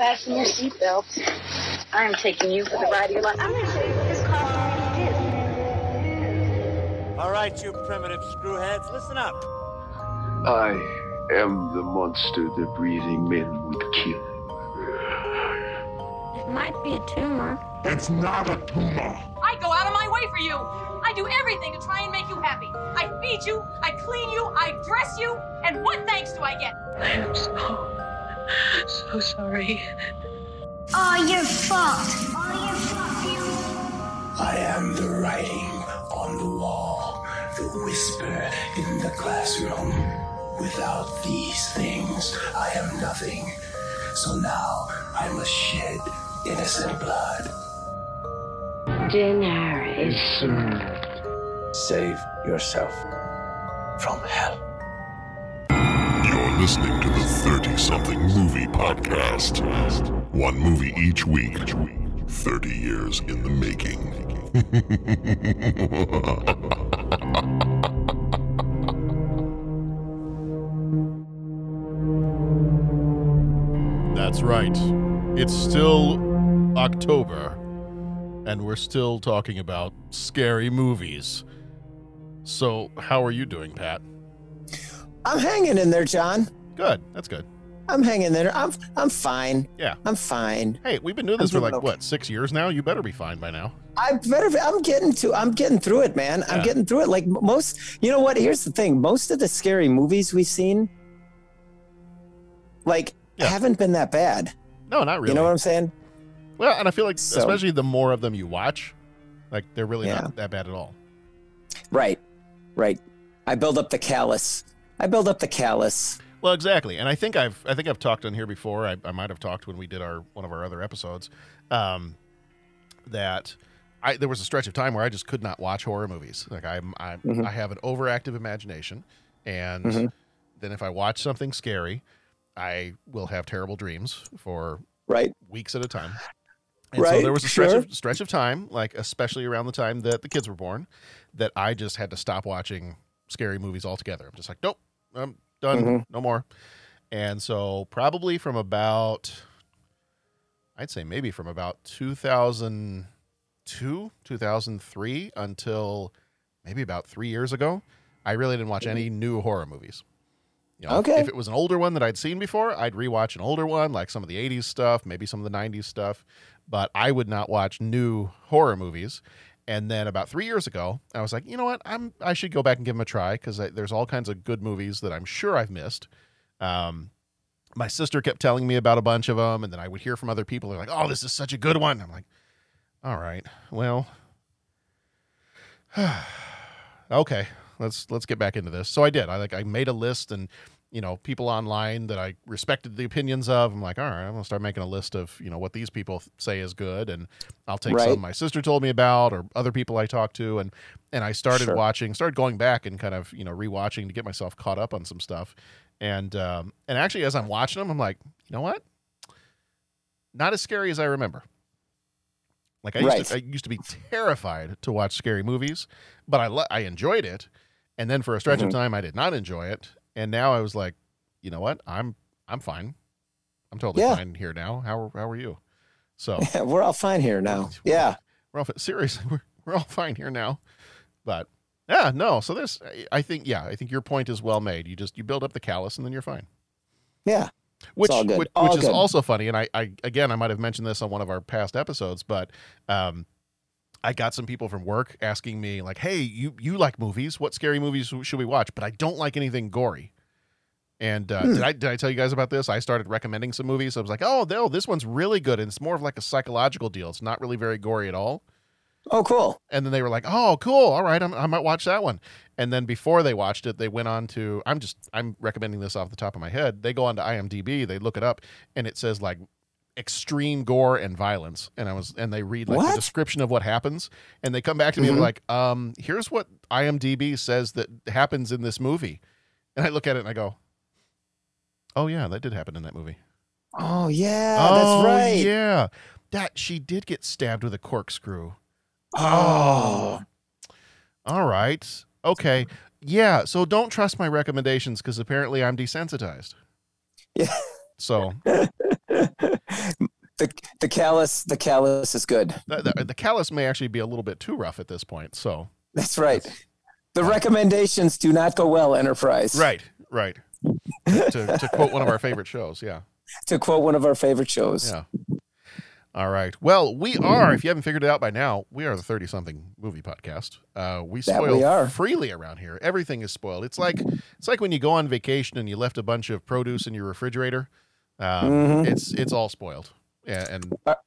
Fasten your seatbelts. I'm taking you for the ride of your life. I'm going to show you what this costume is. All right, you primitive screwheads, listen up. I am the monster that breathing men would kill. It might be a tumor. It's not a tumor. I go out of my way for you. I do everything to try and make you happy. I feed you, I clean you, I dress you, and what thanks do I get? I am so, so sorry. Oh, your fault. Oh, your fault. I am the writing on the wall, the whisper in the classroom. Without these things, I am nothing. So now I must shed innocent blood. Dinner is served. Save yourself from hell. Listening to the 30 something movie podcast. One movie each week, 30 years in the making. That's right. It's still October, and we're still talking about scary movies. So, how are you doing, Pat? I'm hanging in there, John. Good. That's good. I'm hanging there. I'm I'm fine. Yeah. I'm fine. Hey, we've been doing this I'm for like okay. what six years now. You better be fine by now. I better. I'm getting to. I'm getting through it, man. I'm getting through it. Like most. You know what? Here's the thing. Most of the scary movies we've seen, like, Yeah. haven't been that bad. No, not really. You know what I'm saying? well, and I feel like So- especially the more of them you watch, like they're really Yeah. not that bad at all. Right. Right. I build up the callus. I build up the callus. Well, exactly, and I think I've I think I've talked on here before. I, I might have talked when we did our one of our other episodes. Um, that I there was a stretch of time where I just could not watch horror movies. Like I'm I Mhm. I have an overactive imagination, and Mhm. then if I watch something scary, I will have terrible dreams for Right. weeks at a time. And so there was a stretch sure. of stretch of time, like especially around the time that the kids were born, that I just had to stop watching scary movies altogether. I'm just like, nope, I'm done, Mhm. no more. And so probably from about, I'd say maybe from about 2002, 2003 until maybe about three years ago, I really didn't watch any new horror movies. You know, Okay. If it was an older one that I'd seen before, I'd rewatch an older one, like some of the 80s stuff, maybe some of the 90s stuff, but I would not watch new horror movies. And then about three years ago, I was like, you know what? I'm I should go back and give them a try because there's all kinds of good movies that I'm sure I've missed. Um, my sister kept telling me about a bunch of them, and then I would hear from other people. They're like, "Oh, this is such a good one." I'm like, "All right, well, okay, let's let's get back into this." So I did. I like I made a list, and you know, people online that I respected the opinions of. I'm like, all right, I'm gonna start making a list of you know what these people say is good, and I'll take Right. some my sister told me about or other people I talked to, and and I started Sure. watching, started going back and kind of you know rewatching to get myself caught up on some stuff, and um, and actually as I'm watching them, I'm like, you know what? Not as scary as I remember. Like I used, Right. to, I used to be terrified to watch scary movies, but I lo- I enjoyed it, and then for a stretch Mhm. of time I did not enjoy it, and now I was like, you know what? I'm I'm fine. I'm totally Yeah. fine here now. How how are you? So We're all fine here now. Yeah. we're all seriously we're, we're all fine here now, but yeah, no. So there's I think yeah I think your point is well made. You just you build up the callus and then you're fine. Yeah. Which which, which is also funny, and I, I again I might have mentioned this on one of our past episodes, but um, I got some people from work asking me like, "Hey, you you like movies? What scary movies should we watch?" But I don't like anything gory. And uh, Hmm. did I did I tell you guys about this? I started recommending some movies. I was like, "Oh, no, this one's really good, and it's more of like a psychological deal. It's not really very gory at all." Oh, cool. And then they were like, "Oh, cool. All right, I'm, I might watch that one." And then before they watched it, they went on to I'm just I'm recommending this off the top of my head. They go on to IMDb, they look it up, and it says like extreme gore and violence. And I was and they read like the What? description of what happens, and they come back to me and Mhm. they're like, um, here's what IMDb says that happens in this movie. And I look at it and I go, Oh yeah, that did happen in that movie. Oh, yeah. oh, that's right. Yeah. That she did get stabbed with a corkscrew. Oh. All right. Okay. Yeah. So don't trust my recommendations because apparently I'm desensitized. Yeah. So the the callus, the callus is good. The, the, the callus may actually be a little bit too rough at this point. So That's right. The recommendations do not go well, Enterprise. right, right. to, to quote one of our favorite shows, yeah. To quote one of our favorite shows. Yeah. All right. Well, we are, if you haven't figured it out by now, we are the 30 something movie podcast. Uh, we spoil we are. freely around here. Everything is spoiled. It's like it's like when you go on vacation and you left a bunch of produce in your refrigerator. Um, Mhm. It's it's all spoiled. Yeah, and Are-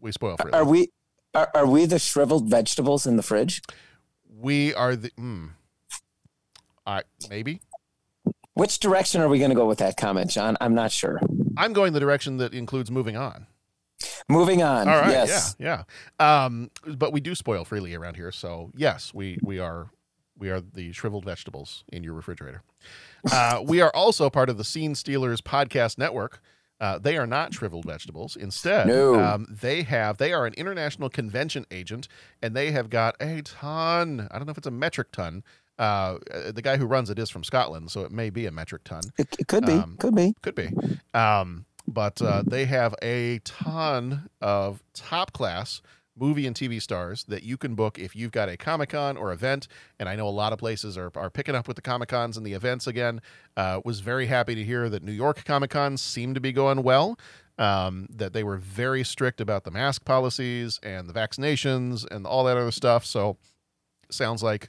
we spoil freely. Are we are, are we the shriveled vegetables in the fridge? we are the mm, I maybe. Which direction are we going to go with that comment, John? I'm not sure. I'm going the direction that includes moving on. Moving on. All right. yes. Yeah. Yeah. Um, but we do spoil freely around here. So yes, we we are we are the shriveled vegetables in your refrigerator. Uh, we are also part of the Scene Stealers podcast network. Uh, they are not shriveled vegetables. Instead, No. um, they have they are an international convention agent, and they have got a ton. I don't know if it's a metric ton. Uh, the guy who runs it is from Scotland, so it may be a metric ton It, it could be. Um, could be. could be. Um, but uh, they have a ton of top class movie and TV stars that you can book if you've got a Comic Con or event. And I know a lot of places are, are picking up with the Comic Cons and the events again. Uh, was very happy to hear that New York Comic Con seemed to be going well. Um, that they were very strict about the mask policies and the vaccinations and all that other stuff. So sounds like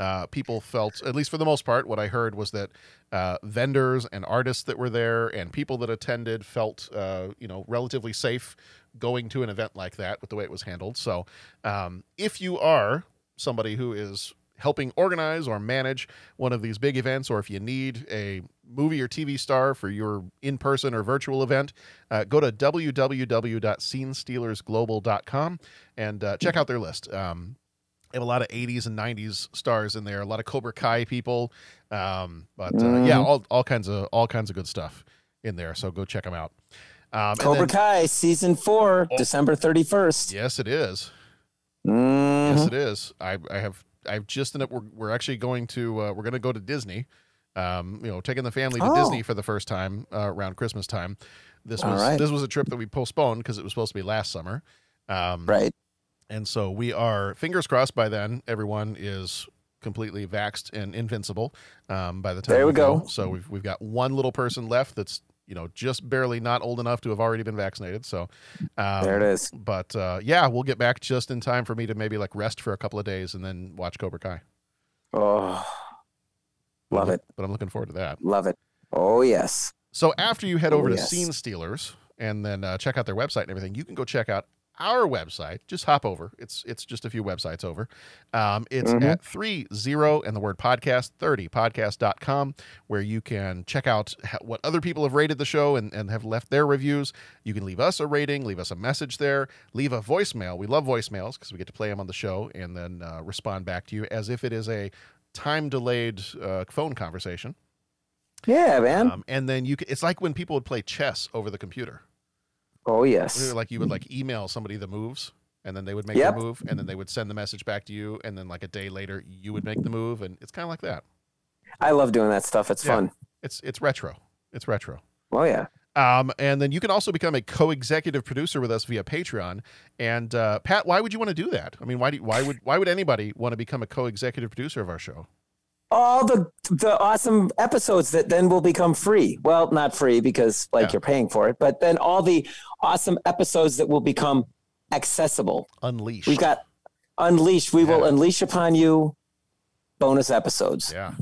uh, people felt, at least for the most part, what I heard was that uh, vendors and artists that were there and people that attended felt, uh, you know, relatively safe going to an event like that with the way it was handled. So, um, if you are somebody who is helping organize or manage one of these big events, or if you need a movie or TV star for your in person or virtual event, uh, go to www.scenestealersglobal.com and uh, check out their list. Um, they have a lot of 80s and 90s stars in there, a lot of Cobra Kai people, um, but uh, yeah, Mhm. all, all kinds of all kinds of good stuff in there. So go check them out. Um, Cobra then- Kai season four, Oh. December 31st. Yes, it is. Mhm. Yes, it is. I, I have I've just in it. We're, we're actually going to uh, we're going to go to Disney. Um, you know, taking the family to Oh. Disney for the first time uh, around Christmas time. This was right. this was a trip that we postponed because it was supposed to be last summer. Um, Right. And so we are fingers crossed by then everyone is completely vaxxed and invincible um, by the time There we go. So we've we've got one little person left that's you know just barely not old enough to have already been vaccinated. So um, There it is. But uh, yeah, we'll get back just in time for me to maybe like rest for a couple of days and then watch Cobra Kai. Oh, love it. But I'm looking forward to that. Love it. Oh, yes. So after you head Oh, over to yes. Scene Stealers and then uh, check out their website and everything, you can go check out our website. Just hop over. It's it's just a few websites over. Um, it's Mhm. at three zero and the word podcast 30 podcast.com where you can check out what other people have rated the show and, and have left their reviews. You can leave us a rating, leave us a message there, leave a voicemail. We love voicemails because we get to play them on the show and then uh, respond back to you as if it is a time delayed uh, phone conversation. Yeah, man. Um, and then you can, it's like when people would play chess over the computer. Oh, yes. Like you would like email somebody the moves and then they would make Yep. the move and then they would send the message back to you and then like a day later you would make the move and it's kind of like that. I love doing that stuff. It's Yeah. fun. It's it's retro. It's retro. Oh, yeah. Um, and then you can also become a co-executive producer with us via Patreon. And uh, Pat, why would you want to do that? I mean, why do why would why would anybody want to become a co-executive producer of our show? All the the awesome episodes that then will become free. Well, not free because like Yeah. you're paying for it, but then all the awesome episodes that will become accessible. Unleashed. We've got unleashed. We will unleash upon you bonus episodes. Yeah.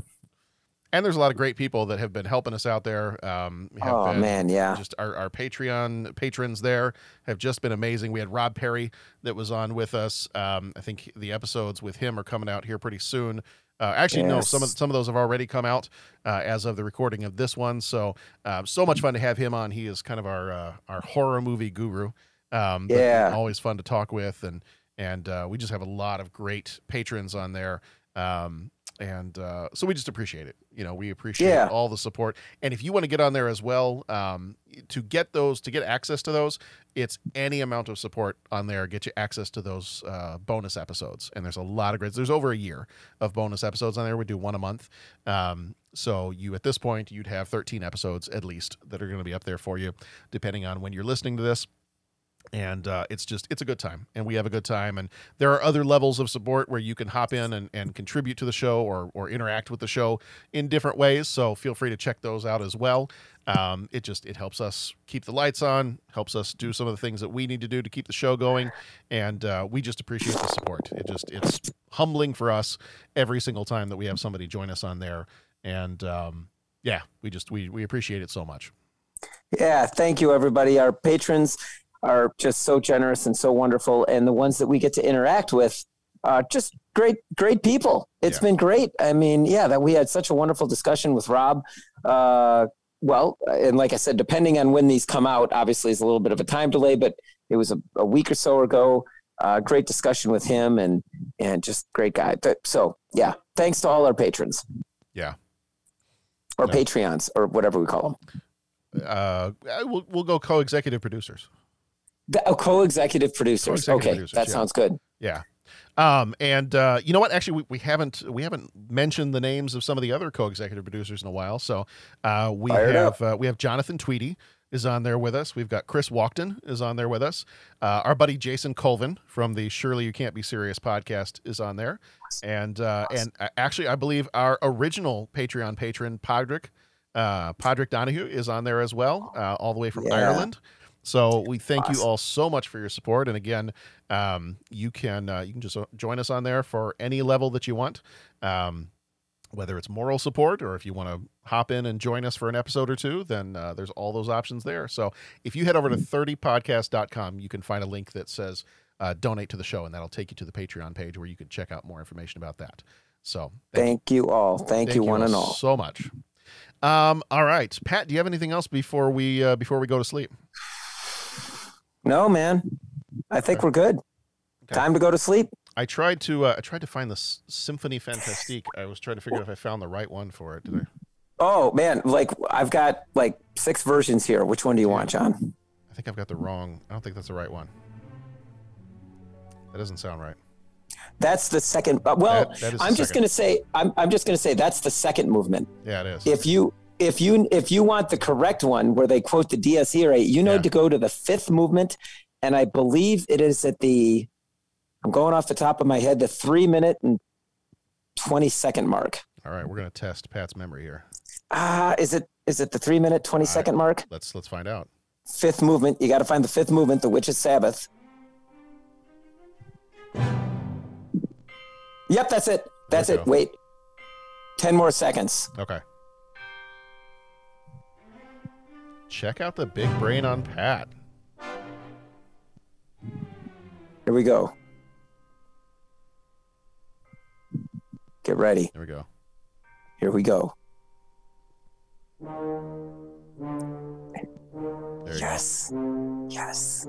And there's a lot of great people that have been helping us out there. Um, have Oh been man, yeah. Just our, our Patreon patrons there have just been amazing. We had Rob Perry that was on with us. Um, I think the episodes with him are coming out here pretty soon. Uh, actually, no, some of some of those have already come out uh, as of the recording of this one. So, um, so much fun to have him on. He is kind of our uh, our horror movie guru. Um, Yeah. always fun to talk with, and and uh, we just have a lot of great patrons on there. Um, and uh, so we just appreciate it. You know, we appreciate Yeah. all the support. And if you want to get on there as well, um, to get those, to get access to those, it's any amount of support on there get you access to those uh, bonus episodes. And there's a lot of great. There's over a year of bonus episodes on there. We do one a month. Um, so you at this point you'd have 13 episodes at least that are going to be up there for you, depending on when you're listening to this. And uh, it's just it's a good time and we have a good time and there are other levels of support where you can hop in and, and contribute to the show or, or interact with the show in different ways so feel free to check those out as well. Um, it just it helps us keep the lights on helps us do some of the things that we need to do to keep the show going and uh, we just appreciate the support. It just it's humbling for us every single time that we have somebody join us on there and um, yeah we just we, we appreciate it so much. Yeah, thank you, everybody. Our patrons are just so generous and so wonderful, and the ones that we get to interact with are just great, great people. It's Yeah. been great. I mean, yeah, that we had such a wonderful discussion with Rob. Uh, well, and like I said, depending on when these come out, obviously, is a little bit of a time delay, but it was a, a week or so ago. Uh, great discussion with him, and and just great guy. So yeah, thanks to all our patrons yeah or Yeah. Patreons or whatever we call them. uh, we'll, we'll go co-executive producers oh, co-executive producers. Co-executive okay, producers, that yeah. sounds good. Yeah. Um, and uh, you know what? Actually, we, we haven't we haven't mentioned the names of some of the other co-executive producers in a while. So uh, we Fire it have uh, we have Jonathan Tweedy is on there with us. We've got Chris Walkton is on there with us. Uh, our buddy Jason Colvin from the Surely You Can't Be Serious podcast is on there, and uh, and uh, actually, I believe our original Patreon patron Podrick uh, Podrick Donahue is on there as well, uh, all the way from Yeah. Ireland. So we thank you all so much for your support. And again, um, you can uh, you can just uh, join us on there for any level that you want, um, whether it's moral support or if you want to hop in and join us for an episode or two. Then uh, there's all those options there. So if you head over to 30podcast.com, you can find a link that says uh, donate to the show, and that'll take you to the Patreon page where you can check out more information about that. So Thank you all. Thank, you, one and all. so much. Um, all right, Pat, do you have anything else before we uh, before we go to sleep? No, man. I think we're good. Okay. Time to go to sleep. I tried to uh, I tried to find the S- Symphony Fantastique. I was trying to figure out if I found the right one for it. Did I? Oh man, like I've got like six versions here. Which one do you want, John? I think I've got the wrong. I don't think that's the right one. That doesn't sound right. That's the second. Uh, well, That- that I'm just second. gonna say I'm I'm just gonna say that's the second movement. Yeah, it is. If you if you if you want the correct one where they quote the Dies Irae, you know Yeah. to go to the fifth movement, and I believe it is at the. I'm going off the top of my head, the three minute and twenty second mark. All right, we're gonna test Pat's memory here. Ah, is it is it the three minute twenty second mark? Let's let's find out. Fifth movement. You got to find the fifth movement, the Witch's Sabbath. Yep, that's it. That's it. go. Wait. 10 more seconds. Okay. Check out the big brain on Pat. Here we go. Get ready. There we go. Here we go. There Yes. Yes.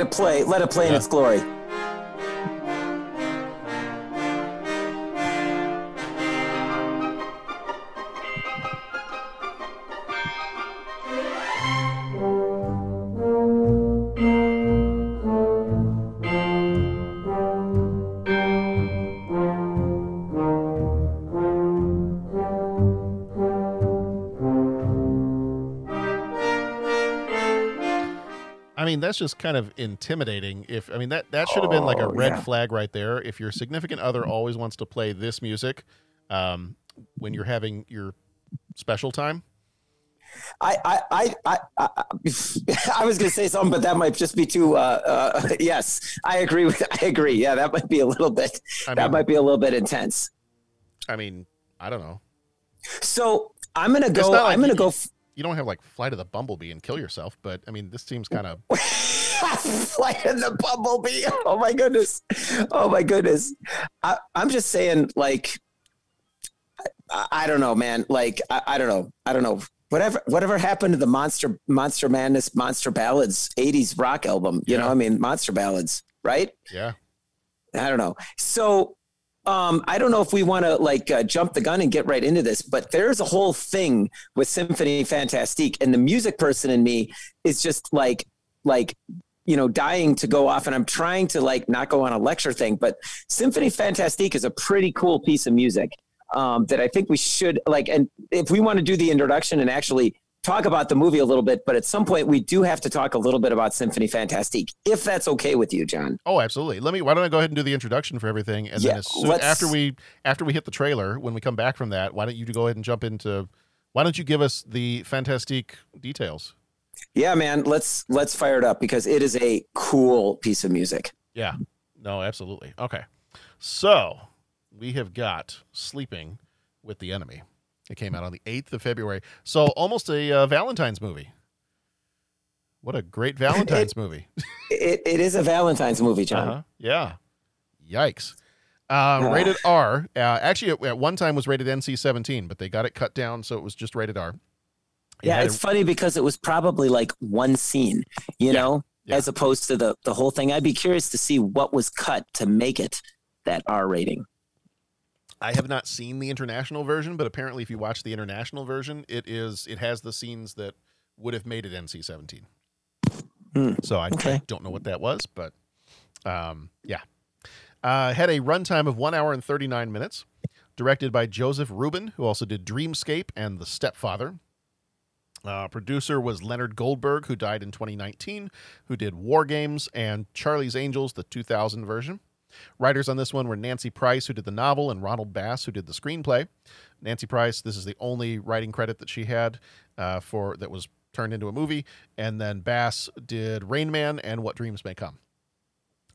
It play. Let it play in its glory. Mean, that's just kind of intimidating. If I mean that that should have been like a Oh, red yeah. flag right there. If your significant other always wants to play this music um, when you're having your special time, I, I, I, I, I, I was going to say something, but that might just be too. Uh, uh, yes, I agree with. I agree. Yeah, that might be a little bit. I that mean- might be a little bit intense. I mean, I don't know. So I'm going to go. like I'm going to go. F- You don't have like fly to the bumblebee and kill yourself, but I mean, this seems kind of Flight of the bumblebee. Oh my goodness. Oh my goodness. I, I'm just saying, like, I, I don't know, man. Like, I, I don't know. I don't know. Whatever, whatever happened to the monster, monster madness, monster ballads, '80s rock album? You Yeah. know, I mean, monster ballads, right? yeah. I don't know. So um, I don't know if we want to like uh, jump the gun and get right into this, but there's a whole thing with Symphony Fantastique, and the music person in me is just like, like, you know, dying to go off, and I'm trying to like not go on a lecture thing, but Symphony Fantastique is a pretty cool piece of music um, that I think we should like, and if we want to do the introduction and actually talk about the movie a little bit, but at some point we do have to talk a little bit about Symphony Fantastique, if that's okay with you, John. Oh, absolutely. Let me. Why don't I go ahead and do the introduction for everything, and Yeah, then as soon, after we after we hit the trailer, when we come back from that, why don't you go ahead and jump into? Why don't you give us the Fantastique details? Yeah, man, let's let's fire it up because it is a cool piece of music. Yeah. No, absolutely. Okay. So we have got Sleeping with the Enemy. It came out on the 8th of February. So almost a uh, Valentine's movie. What a great Valentine's movie. It, it is a Valentine's movie, John. Uh-huh. Yeah. Yikes. Uh, rated R. Uh, actually, at, at one time was rated NC 17, but they got it cut down, so it was just rated R. It Yeah, it's a- funny because it was probably like one scene, you know, yeah. as opposed to the the whole thing. I'd be curious to see what was cut to make it that R rating. I have not seen the international version, but apparently, if you watch the international version, it is it has the scenes that would have made it NC seventeen. Hmm, So I, I don't know what that was, but um, yeah, uh, had a runtime of one hour and thirty nine minutes. Directed by Joseph Ruben, who also did Dreamscape and The Stepfather. Uh, producer was Leonard Goldberg, who died in 2019, who did War Games and Charlie's Angels, the 2000 version. Writers on this one were Nancy Price, who did the novel, and Ronald Bass, who did the screenplay. Nancy Price, this is the only writing credit that she had uh, for that was turned into a movie, and then Bass did Rain Man and What Dreams May Come.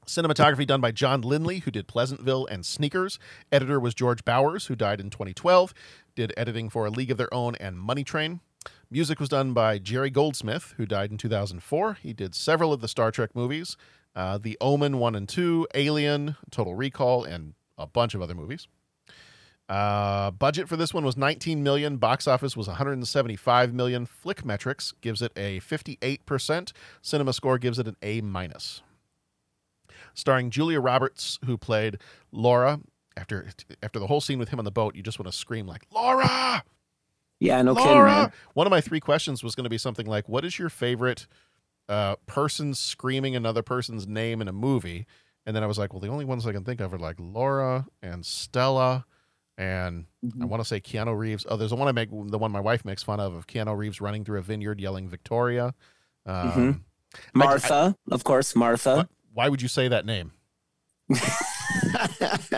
Cinematography done by John Lindley, who did Pleasantville and Sneakers. Editor was George Bowers, who died in 2012. Did editing for A League of Their Own and Money Train. Music was done by Jerry Goldsmith, who died in 2004. He did several of the Star Trek movies uh, The Omen 1 and 2, Alien, Total Recall, and a bunch of other movies. Uh, budget for this one was 19 million. Box office was 175 million. Flickmetrix gives it a 58%. Cinema Score gives it an A minus. Starring Julia Roberts, who played Laura. After after the whole scene with him on the boat, you just want to scream like Laura. Yeah, no kidding, Laura! man. One of my three questions was going to be something like, "What is your favorite uh, person screaming another person's name in a movie?" And then I was like, "Well, the only ones I can think of are like Laura and Stella, and Mm-hmm. I want to say Keanu Reeves. Oh, there's the one I make, the one my wife makes fun of, of Keanu Reeves running through a vineyard yelling Victoria. Um, Mhm. I- Martha, of course, Martha. Why would you say that name?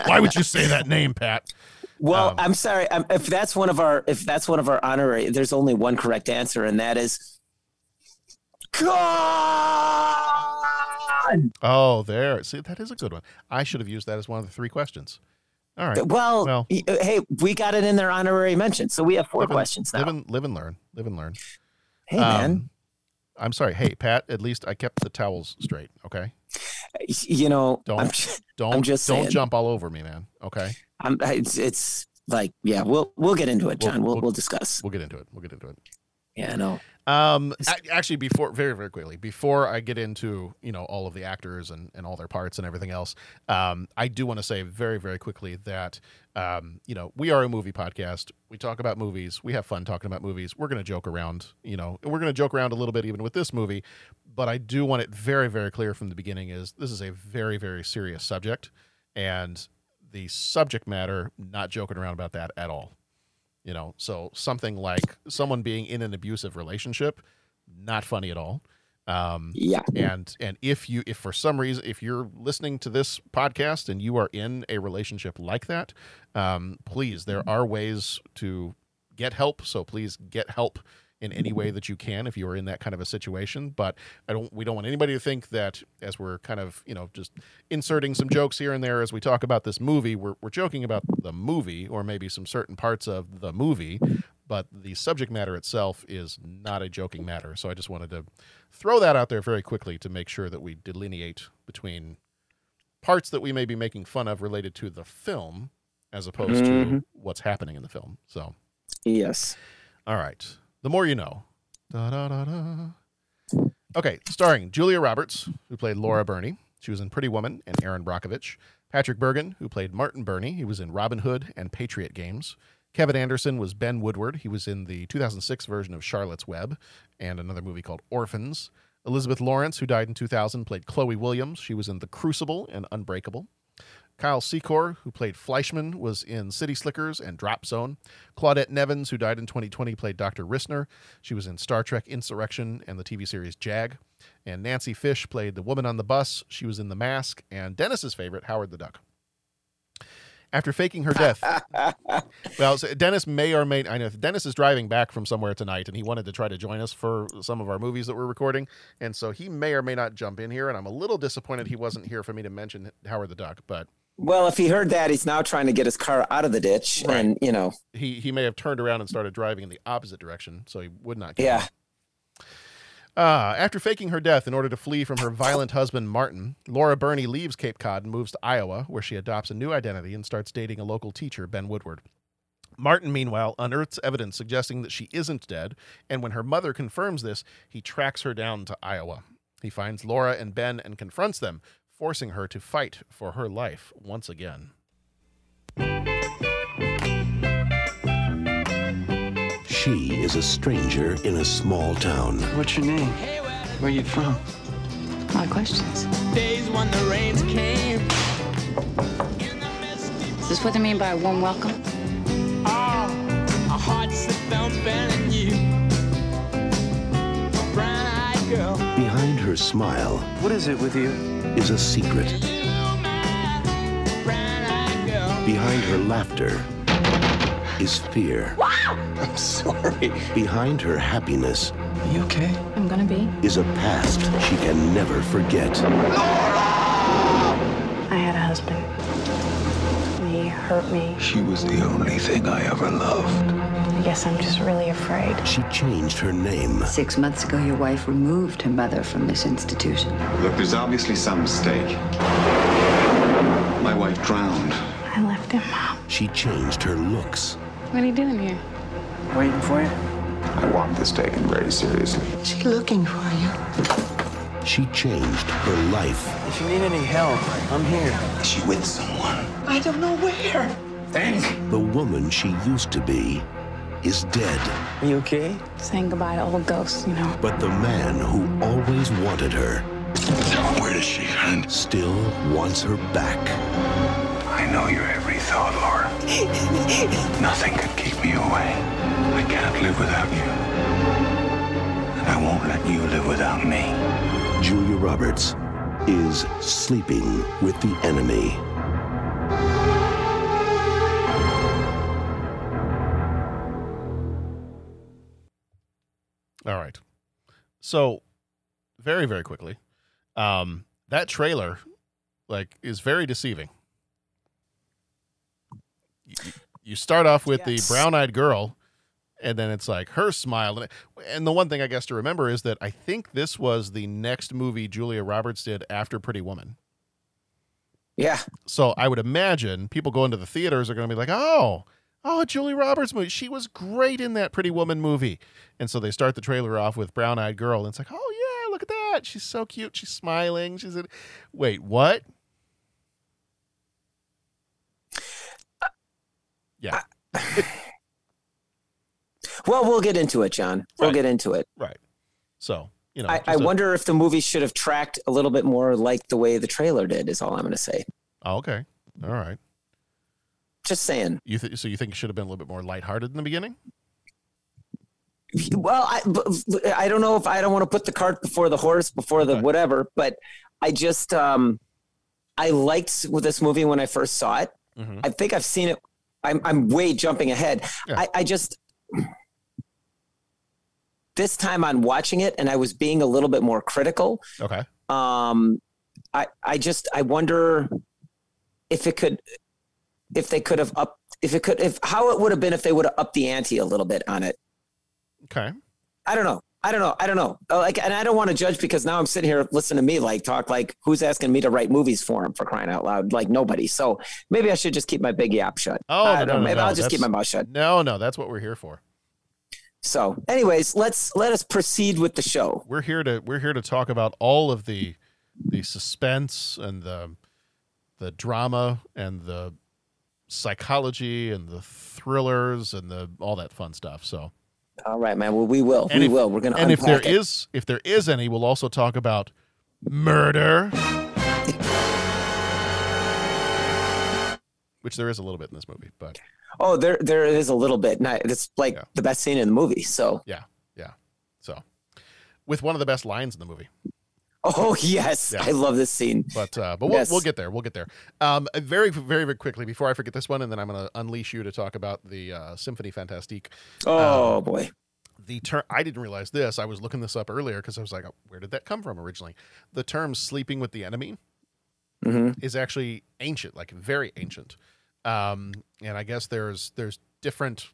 Why would you say that name, Pat? Well, Um, I'm sorry. Um, if that's one of our if that's one of our honorary, there's only one correct answer, and that is God. Oh, there. See, that is a good one. I should have used that as one of the three questions. All right. Well, Well. uh, hey, we got it in their honorary mention, so we have four Live and- questions now. Live and, live and learn. Live and learn. hey, man, Um, I'm sorry. Hey, Pat. At least I kept the towels straight. Okay. You know, Don't I'm, Don't I'm just don't saying. jump all over me, man. Okay. I'm, it's it's like yeah, we'll we'll get into it, We'll- John. We'll we'll- we'll discuss. We'll get into it. We'll get into it. Yeah, no. Um, actually, before very very quickly, before I get into you know all of the actors and, and all their parts and everything else, um, I do want to say very very quickly that um, you know we are a movie podcast. We talk about movies. We have fun talking about movies. We're gonna joke around. You know, we're gonna joke around a little bit even with this movie, but I do want it very very clear from the beginning is this is a very very serious subject, and the subject matter not joking around about that at all you know so something like someone being in an abusive relationship not funny at all. Um Yeah. and and if you if for some reason if you're listening to this podcast and you are in a relationship like that um please there are ways to get help. So please get help in any way that you can if you are in that kind of a situation but i don't we don't want anybody to think that as we're kind of you know just inserting some jokes here and there as we talk about this movie we're, we're joking about the movie or maybe some certain parts of the movie but the subject matter itself is not a joking matter so i just wanted to throw that out there very quickly to make sure that we delineate between parts that we may be making fun of related to the film as opposed to Mhm. what's happening in the film so Yes. all right. The more you know. Da, da, da, da. Okay, starring Julia Roberts, who played Laura Burney. She was in Pretty Woman and Erin Brockovich. Patrick Bergin, who played Martin Burney, he was in Robin Hood and Patriot Games. Kevin Anderson was Ben Woodward. He was in the 2006 version of Charlotte's Web and another movie called Orphans. Elizabeth Lawrence, who died in 2000, played Chloe Williams. She was in The Crucible and Unbreakable. Kyle Secor, who played Fleischman, was in City Slickers and Drop Zone. Claudette Nevins, who died in 2020, played Dr. Rissner. She was in Star Trek Insurrection and the TV series Jag. And Nancy Fish played the woman on the bus. She was in The Mask. And Dennis's favorite, Howard the Duck. After faking her death, well, so Dennis may or may I know Dennis is driving back from somewhere tonight, and he wanted to try to join us for some of our movies that we're recording, and so he may or may not jump in here. And I'm a little disappointed he wasn't here for me to mention Howard the Duck, but Well, if he heard that, he's now trying to get his car out of the ditch, Right. and you know, he he may have turned around and started driving in the opposite direction, so he would not. get yeah. Uh, after faking her death in order to flee from her violent husband, Martin, Laura Burney leaves Cape Cod and moves to Iowa, where she adopts a new identity and starts dating a local teacher, Ben Woodward. Martin, meanwhile, unearths evidence suggesting that she isn't dead, and when her mother confirms this, he tracks her down to Iowa. He finds Laura and Ben and confronts them, forcing her to fight for her life once again. She is a stranger in a small town. What's your name? Where are you from? A lot of questions. Days when the rains came. Is this what they mean by a warm welcome? Ah, Our hearts that thumping and you. A brown-eyed girl. Behind her smile What is it with you? is a secret. You, my brown-eyed girl. Behind her laughter is fear. I'm sorry. Behind her happiness Are you okay? I'm gonna be. is a past she can never forget. I had a husband. He hurt me. She was the only thing I ever loved. I guess I'm just really afraid. She changed her name. Six months ago, your wife removed her mother from this institution. Look, there's obviously some mistake. My wife drowned. I left him. She changed her looks. What are you doing here? Waiting for you? I want this taken very seriously. She looking for you. She changed her life. If you need any help, I'm here. Is she with someone? I don't know where. Think. The woman she used to be is dead. Are you okay? Saying goodbye to old ghosts, you know. But the man who always wanted her Where does she hide? still wants her back. I know your every thought, Laura. Nothing could keep me away. I can't live without you. And I won't let you live without me. Julia Roberts is sleeping with the enemy. All right. So, very very quickly, um, that trailer, like, is very deceiving. You, you start off with Yes. the brown-eyed girl, and then it's like her smile, and, and the one thing I guess to remember is that I think this was the next movie Julia Roberts did after Pretty Woman. Yeah. So I would imagine people going to the theaters are going to be like, oh, oh, Julie Roberts movie. She was great in that Pretty Woman movie. And so they start the trailer off with Brown Eyed Girl. And it's like, oh, yeah, look at that. She's so cute. She's smiling. She's in. Wait, what? Uh, yeah, Well, we'll get into it, John. We'll Right. get into it. right. So, you know, I, I just a- wonder if the movie should have tracked a little bit more like the way the trailer did. Is all I'm going to say. Oh, okay. All right. Just saying. You th- so you think it should have been a little bit more lighthearted in the beginning? Well, I, I don't know if I don't want to put the cart before the horse, before the Okay. whatever, but I just um, I liked with this movie when I first saw it. Mhm. I think I've seen it. I'm I'm way jumping ahead. Yeah. I, I just this time on watching it, and I was being a little bit more critical. Okay. Um, I I just I wonder if it could if they could have up if it could if how it would have been if they would have upped the ante a little bit on it. Okay. I don't know. I don't know. I don't know. Uh, Like, and I don't want to judge because now I'm sitting here listening to me like talk like who's asking me to write movies for him for crying out loud? Like nobody. So maybe I should just keep my big yap shut. Oh, I don't no, know. no, Maybe no. I'll just keep my mouth shut. No, no, that's what we're here for. So, anyways, let's let us proceed with the show. we're here to we're here to talk about all of the the suspense and the the drama and the psychology and the thrillers and the all that fun stuff. So All right, man. Well, we will. and we if, will. We're going to and if there it. is if there is any, we'll also talk about murder, which there is a little bit in this movie, but Oh, there there is a little bit. It's like the best scene in the movie. So. yeah, yeah. So with one of the best lines in the movie. Oh yes, Yeah. I love this scene. But uh, but we'll, Yes. we'll get there. We'll get there. Um, very very very quickly before I forget this one, and then I'm going to unleash you to talk about the uh, Symphony Fantastique. Oh Um, boy. the term I didn't realize this. I was looking this up earlier because I was like, "Oh, where did that come from originally? The term "sleeping with the enemy" hmm is actually ancient, like very ancient. Um, and I guess there's there's different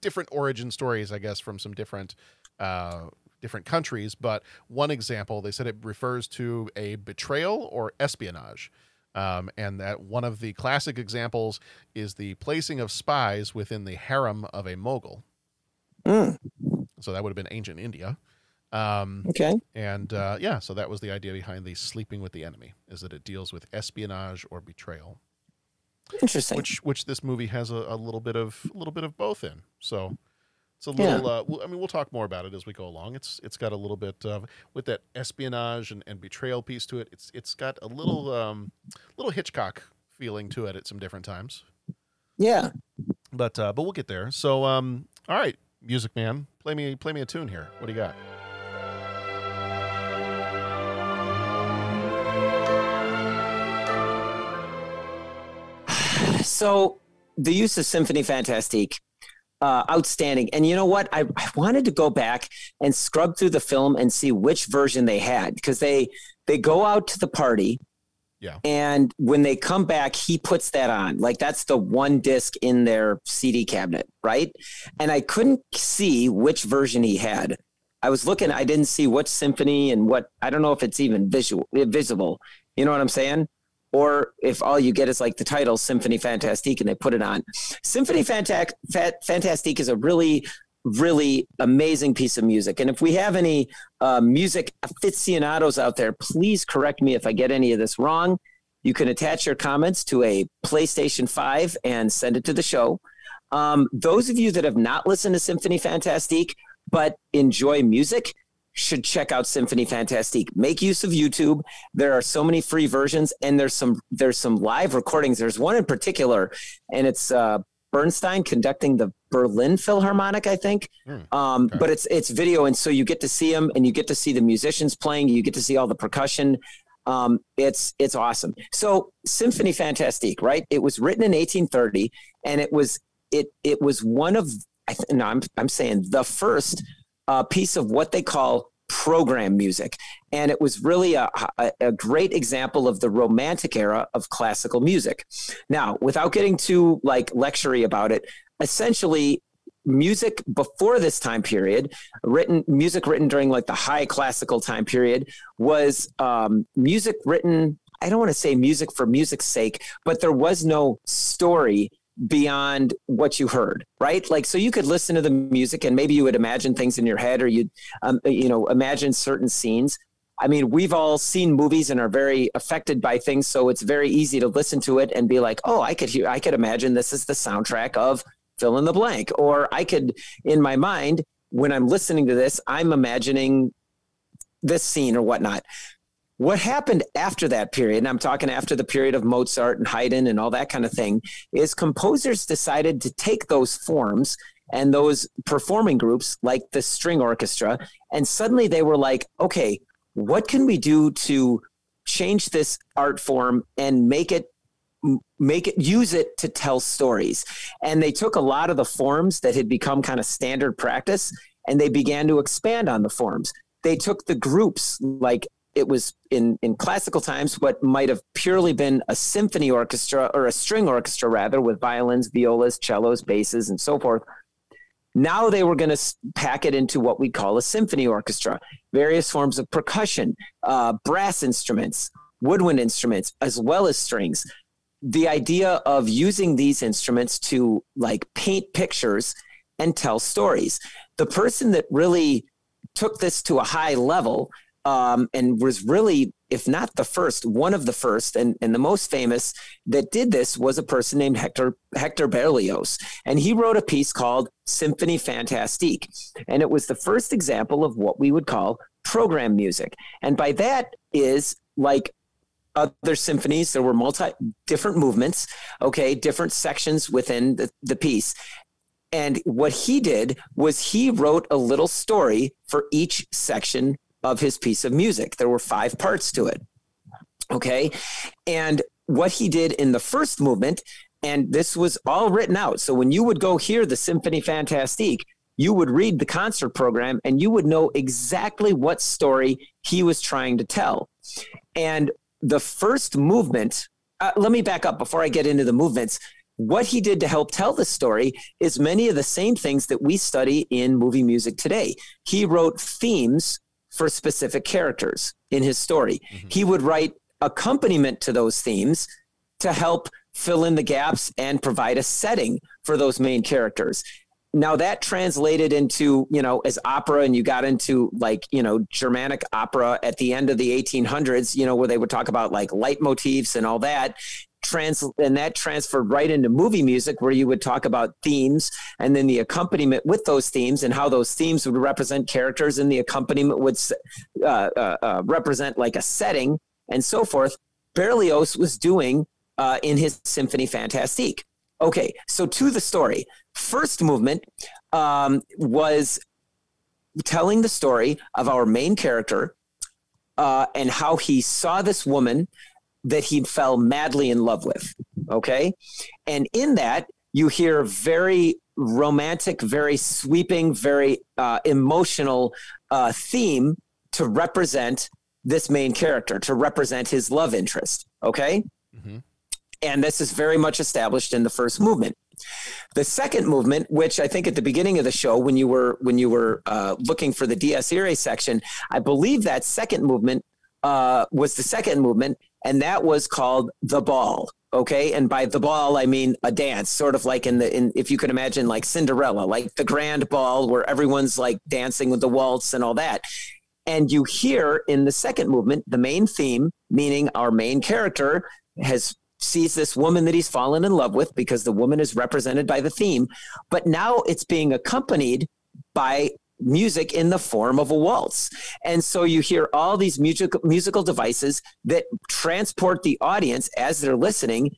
different origin stories, I guess, from some different uh, different countries. But one example, they said it refers to a betrayal or espionage. Um, and that one of the classic examples is the placing of spies within the harem of a mogul. Mm, So that would have been ancient India. Um, okay. and uh, yeah, so that was the idea behind the sleeping with the enemy, is that it deals with espionage or betrayal, Interesting. which which this movie has a, a little bit of a little bit of both in. So it's a Yeah. little. Uh, well, I mean, we'll talk more about it as we go along. It's it's got a little bit of with that espionage and, and betrayal piece to it. It's it's got a little um, little Hitchcock feeling to it at some different times. yeah. But uh, but we'll get there. So um, all right, Music Man, play me play me a tune here. What do you got? So the use of Symphony Fantastique, uh, outstanding. And you know what? I, I wanted to go back and scrub through the film and see which version they had because they they go out to the party. Yeah. And when they come back, he puts that on. Like that's the one disc in their CD cabinet, right? And I couldn't see which version he had. I was looking, I didn't see what symphony and what I don't know if it's even visual visible. You know what I'm saying? Or if all you get is like the title Symphony Fantastique and they put it on. Symphony Fantac- Fantastique is a really, really amazing piece of music. And if we have any uh, music aficionados out there, please correct me if I get any of this wrong. You can attach your comments to a PlayStation 5 and send it to the show. Um, those of you that have not listened to Symphony Fantastique but enjoy music should check out Symphony Fantastique. Make use of YouTube. There are so many free versions, and there's some there's some live recordings. There's one in particular, and it's uh, Bernstein conducting the Berlin Philharmonic, I think. Um, But it's it's video, and so you get to see them, and you get to see the musicians playing. You get to see all the percussion. Um, it's it's awesome. So Symphony Fantastique, right? It was written in 1830, and it was it it was one of I th- no, I'm I'm saying the first uh, piece of what they call program music, and it was really a, a a great example of the Romantic era of classical music. Now, without getting too like lectury about it, essentially music before this time period written music written during like the high classical time period was um, music written i don't want to say music for music's sake but there was no story beyond what you heard right? Like so you could listen to the music and maybe you would imagine things in your head or you'd um, you know imagine certain scenes. I mean, we've all seen movies and are very affected by things, so it's very easy to listen to it and be like, "Oh, I could hear, I could imagine this is the soundtrack of fill in the blank," or I could, in my mind, when I'm listening to this, I'm imagining this scene or whatnot. What happened after that period, and I'm talking after the period of Mozart and Haydn and all that kind of thing, is composers decided to take those forms and those performing groups like the string orchestra, and suddenly they were like, okay, what can we do to change this art form and make it make it use it to tell stories? And they took a lot of the forms that had become kind of standard practice and they began to expand on the forms. They took the groups like it was in in classical times what might have purely been a symphony orchestra or a string orchestra rather with violins violas cellos basses and so forth now they were going to pack it into what we call a symphony orchestra, various forms of percussion, uh, brass instruments, woodwind instruments, as well as strings. The idea of using these instruments to like paint pictures and tell stories. The person that really took this to a high level um, and was really, if not the first, one of the first and, and the most famous that did this was a person named Hector Hector Berlioz, and he wrote a piece called Symphonie Fantastique, and it was the first example of what we would call program music, and by that is like other symphonies there were multi different movements okay different sections within the, the piece. And what he did was he wrote a little story for each section of his piece of music. There were five parts to it. Okay. And what he did in the first movement, and this was all written out. So when you would go hear the Symphonie Fantastique, you would read the concert program and you would know exactly what story he was trying to tell. And the first movement, uh, let me back up before I get into the movements. What he did to help tell the story is many of the same things that we study in movie music today. He wrote themes for specific characters in his story. Mm-hmm. He would write accompaniment to those themes to help fill in the gaps and provide a setting for those main characters. Now that translated into, you know, as opera and you got into like, you know, Germanic opera at the end of the 1800s, you know, where they would talk about like leitmotifs and all that trans and that transferred right into movie music where you would talk about themes and then the accompaniment with those themes and how those themes would represent characters and the accompaniment would uh, uh, uh, represent like a setting and so forth. Berlioz was doing uh, in his symphony fantastique. Okay so to the story. First movement um, was telling the story of our main character uh, and how he saw this woman that he fell madly in love with. Okay. And in that, you hear very romantic, very sweeping, very uh, emotional uh, theme to represent this main character, to represent his love interest. Okay. Mm-hmm. And this is very much established in the first movement. The second movement, which I think at the beginning of the show, when you were when you were uh, looking for the Dies Irae section, I believe that second movement uh, was the second movement, and that was called the ball. Okay, and by the ball I mean a dance, sort of like in the in if you can imagine like Cinderella, like the grand ball where everyone's like dancing with the waltz and all that. And you hear in the second movement the main theme, meaning our main character has sees this woman that he's fallen in love with because the woman is represented by the theme, but now it's being accompanied by music in the form of a waltz. And so you hear all these musical musical devices that transport the audience as they're listening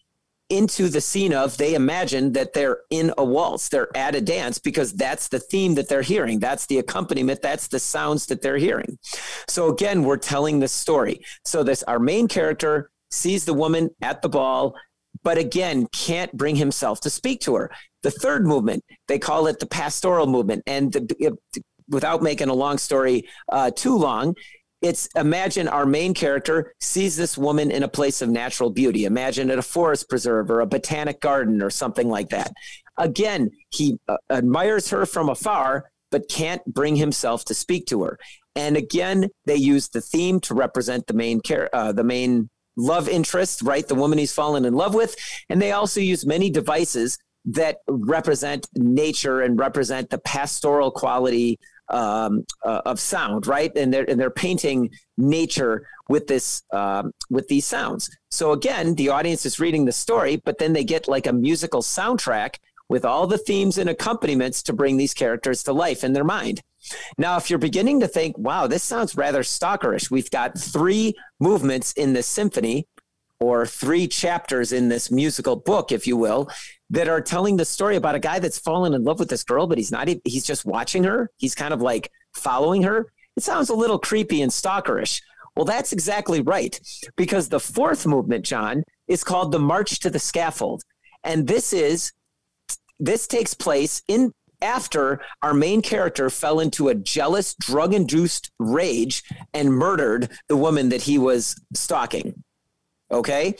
into the scene of they imagine that they're in a waltz they're at a dance because that's the theme that they're hearing that's the accompaniment that's the sounds that they're hearing. So again we're telling the story. So this our main character sees the woman at the ball but again can't bring himself to speak to her. The third movement they call it the pastoral movement and the, without making a long story uh, too long, it's imagine our main character sees this woman in a place of natural beauty. Imagine at a forest preserve or a botanic garden or something like that. Again, he uh, admires her from afar, but can't bring himself to speak to her. And again, they use the theme to represent the main care, uh, the main love interest, right? The woman he's fallen in love with. And they also use many devices that represent nature and represent the pastoral quality um, uh, of sound, right? And they're and they're painting nature with this um, with these sounds. So again, the audience is reading the story, but then they get like a musical soundtrack with all the themes and accompaniments to bring these characters to life in their mind. Now, if you're beginning to think, wow, this sounds rather stalkerish, we've got three movements in this symphony or three chapters in this musical book, if you will, that are telling the story about a guy that's fallen in love with this girl, but he's not, he's just watching her. He's kind of like following her. It sounds a little creepy and stalkerish. Well, that's exactly right. Because the fourth movement, John, is called the March to the Scaffold. And this is, this takes place in after our main character fell into a jealous, drug induced rage and murdered the woman that he was stalking. Okay.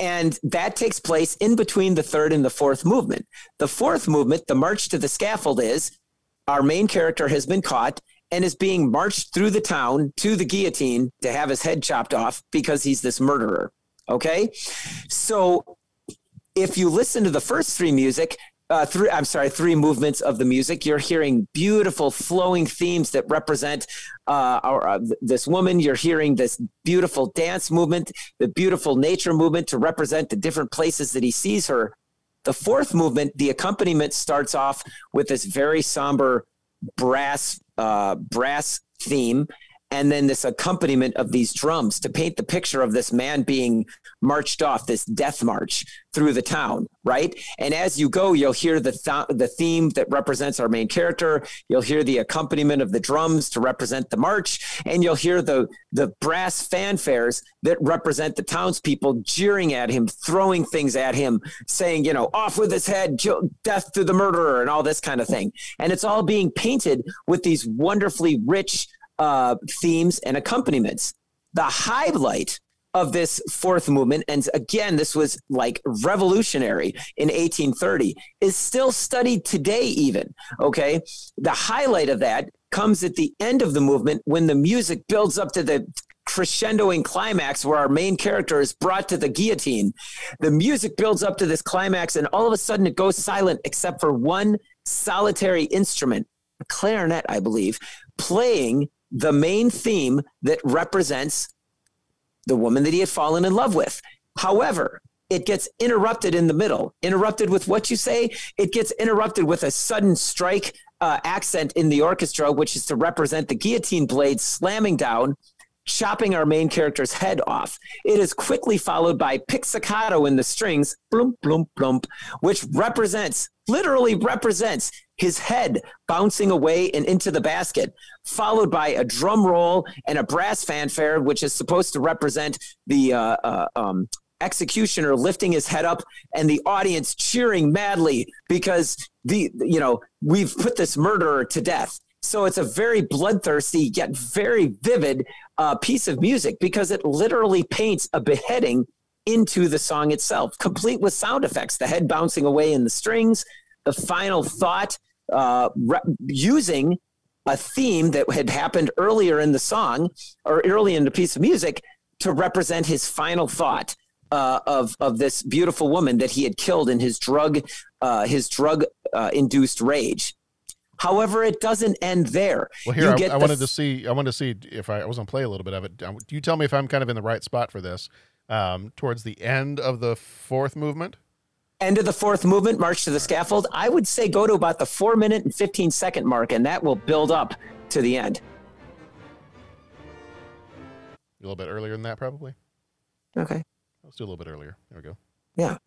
And that takes place in between the third and the fourth movement. The fourth movement, the march to the scaffold, is our main character has been caught and is being marched through the town to the guillotine to have his head chopped off because he's this murderer. Okay. So if you listen to the first three music, uh, three, I'm sorry, three movements of the music. You're hearing beautiful flowing themes that represent uh, our, uh, this woman. You're hearing this beautiful dance movement, the beautiful nature movement to represent the different places that he sees her. The fourth movement, the accompaniment starts off with this very somber brass uh, brass theme and then this accompaniment of these drums to paint the picture of this man being marched off this death march through the town right? And as you go you'll hear the th- the theme that represents our main character. You'll hear the accompaniment of the drums to represent the march and you'll hear the the brass fanfares that represent the townspeople jeering at him throwing things at him saying you know off with his head death to the murderer and all this kind of thing. And it's all being painted with these wonderfully rich uh, themes and accompaniments. The highlight of this fourth movement, and again, this was like revolutionary in 1830, is still studied today, even. Okay. The highlight of that comes at the end of the movement when the music builds up to the crescendoing climax where our main character is brought to the guillotine. The music builds up to this climax, and all of a sudden it goes silent except for one solitary instrument, a clarinet, I believe, playing the main theme that represents the woman that he had fallen in love with. However, it gets interrupted in the middle. Interrupted with what you say, it gets interrupted with a sudden strike uh, accent in the orchestra, which is to represent the guillotine blade slamming down, chopping our main character's head off. It is quickly followed by pizzicato in the strings, bloom, bloom, bloom, which represents, literally represents his head bouncing away and into the basket, followed by a drum roll and a brass fanfare, which is supposed to represent the uh, uh, um, executioner lifting his head up and the audience cheering madly because the you know we've put this murderer to death. So it's a very bloodthirsty yet very vivid uh, piece of music because it literally paints a beheading into the song itself, complete with sound effects, the head bouncing away in the strings, the final thought uh, re- using a theme that had happened earlier in the song or early in the piece of music to represent his final thought uh, of of this beautiful woman that he had killed in his drug uh, his drug uh, induced rage. However, it doesn't end there. Well, here I, I wanted f- to see. I wanted to see if I, I was going to play a little bit of it. Do you tell me if I'm kind of in the right spot for this? Um, towards the end of the fourth movement end of the fourth movement, march to the scaffold, I would say go to about the four minute and 15 second mark, and that will build up to the end. A little bit earlier than that, probably. Okay. Let's do a little bit earlier. There we go. Yeah.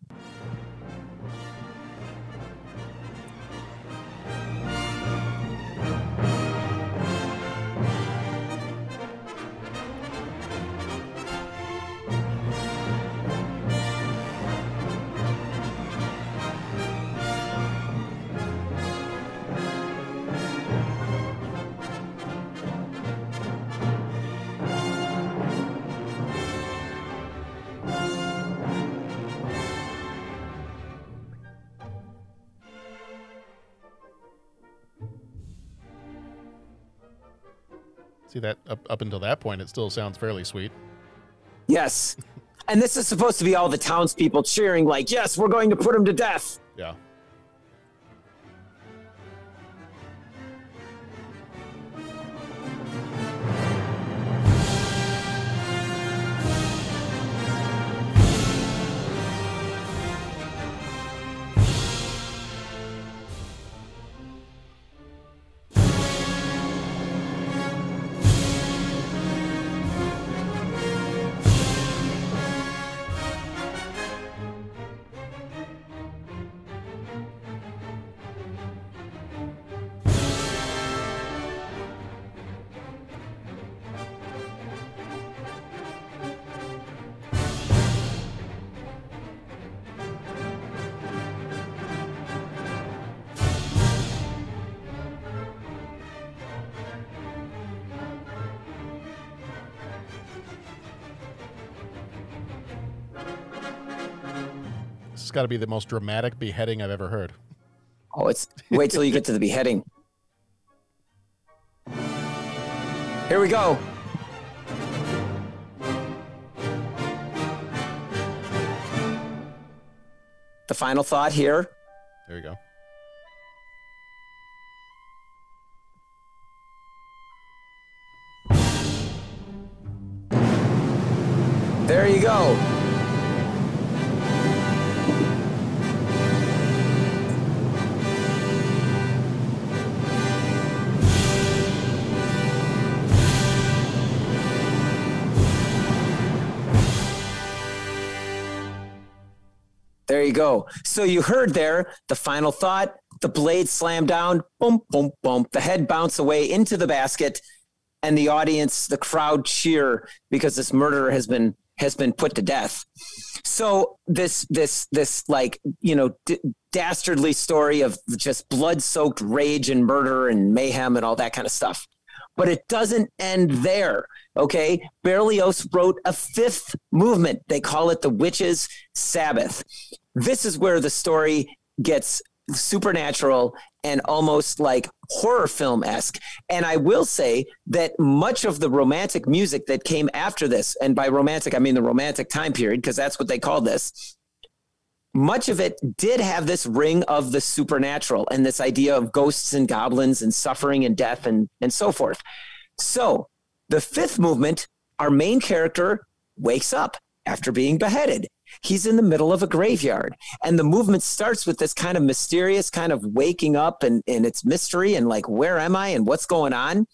See that up, up until that point, it still sounds fairly sweet. Yes. and this is supposed to be all the townspeople cheering, like, yes, we're going to put him to death. Yeah. That's got to be the most dramatic beheading I've ever heard. Oh, it's wait till you get to the beheading. Here we go. The final thought here. There you go. There you go. There you go. So you heard there the final thought, the blade slammed down, boom, boom, boom. The head bounced away into the basket, and the audience, the crowd cheer because this murderer has been has been put to death. So this this this like you know d- dastardly story of just blood soaked rage and murder and mayhem and all that kind of stuff. But it doesn't end there. Okay, Berlioz wrote a fifth movement. They call it the Witches' Sabbath. This is where the story gets supernatural and almost like horror film esque. And I will say that much of the romantic music that came after this, and by romantic, I mean the romantic time period, because that's what they called this, much of it did have this ring of the supernatural and this idea of ghosts and goblins and suffering and death and, and so forth. So the fifth movement, our main character wakes up after being beheaded. He's in the middle of a graveyard. And the movement starts with this kind of mysterious kind of waking up and, and it's mystery and like where am i and what's going on?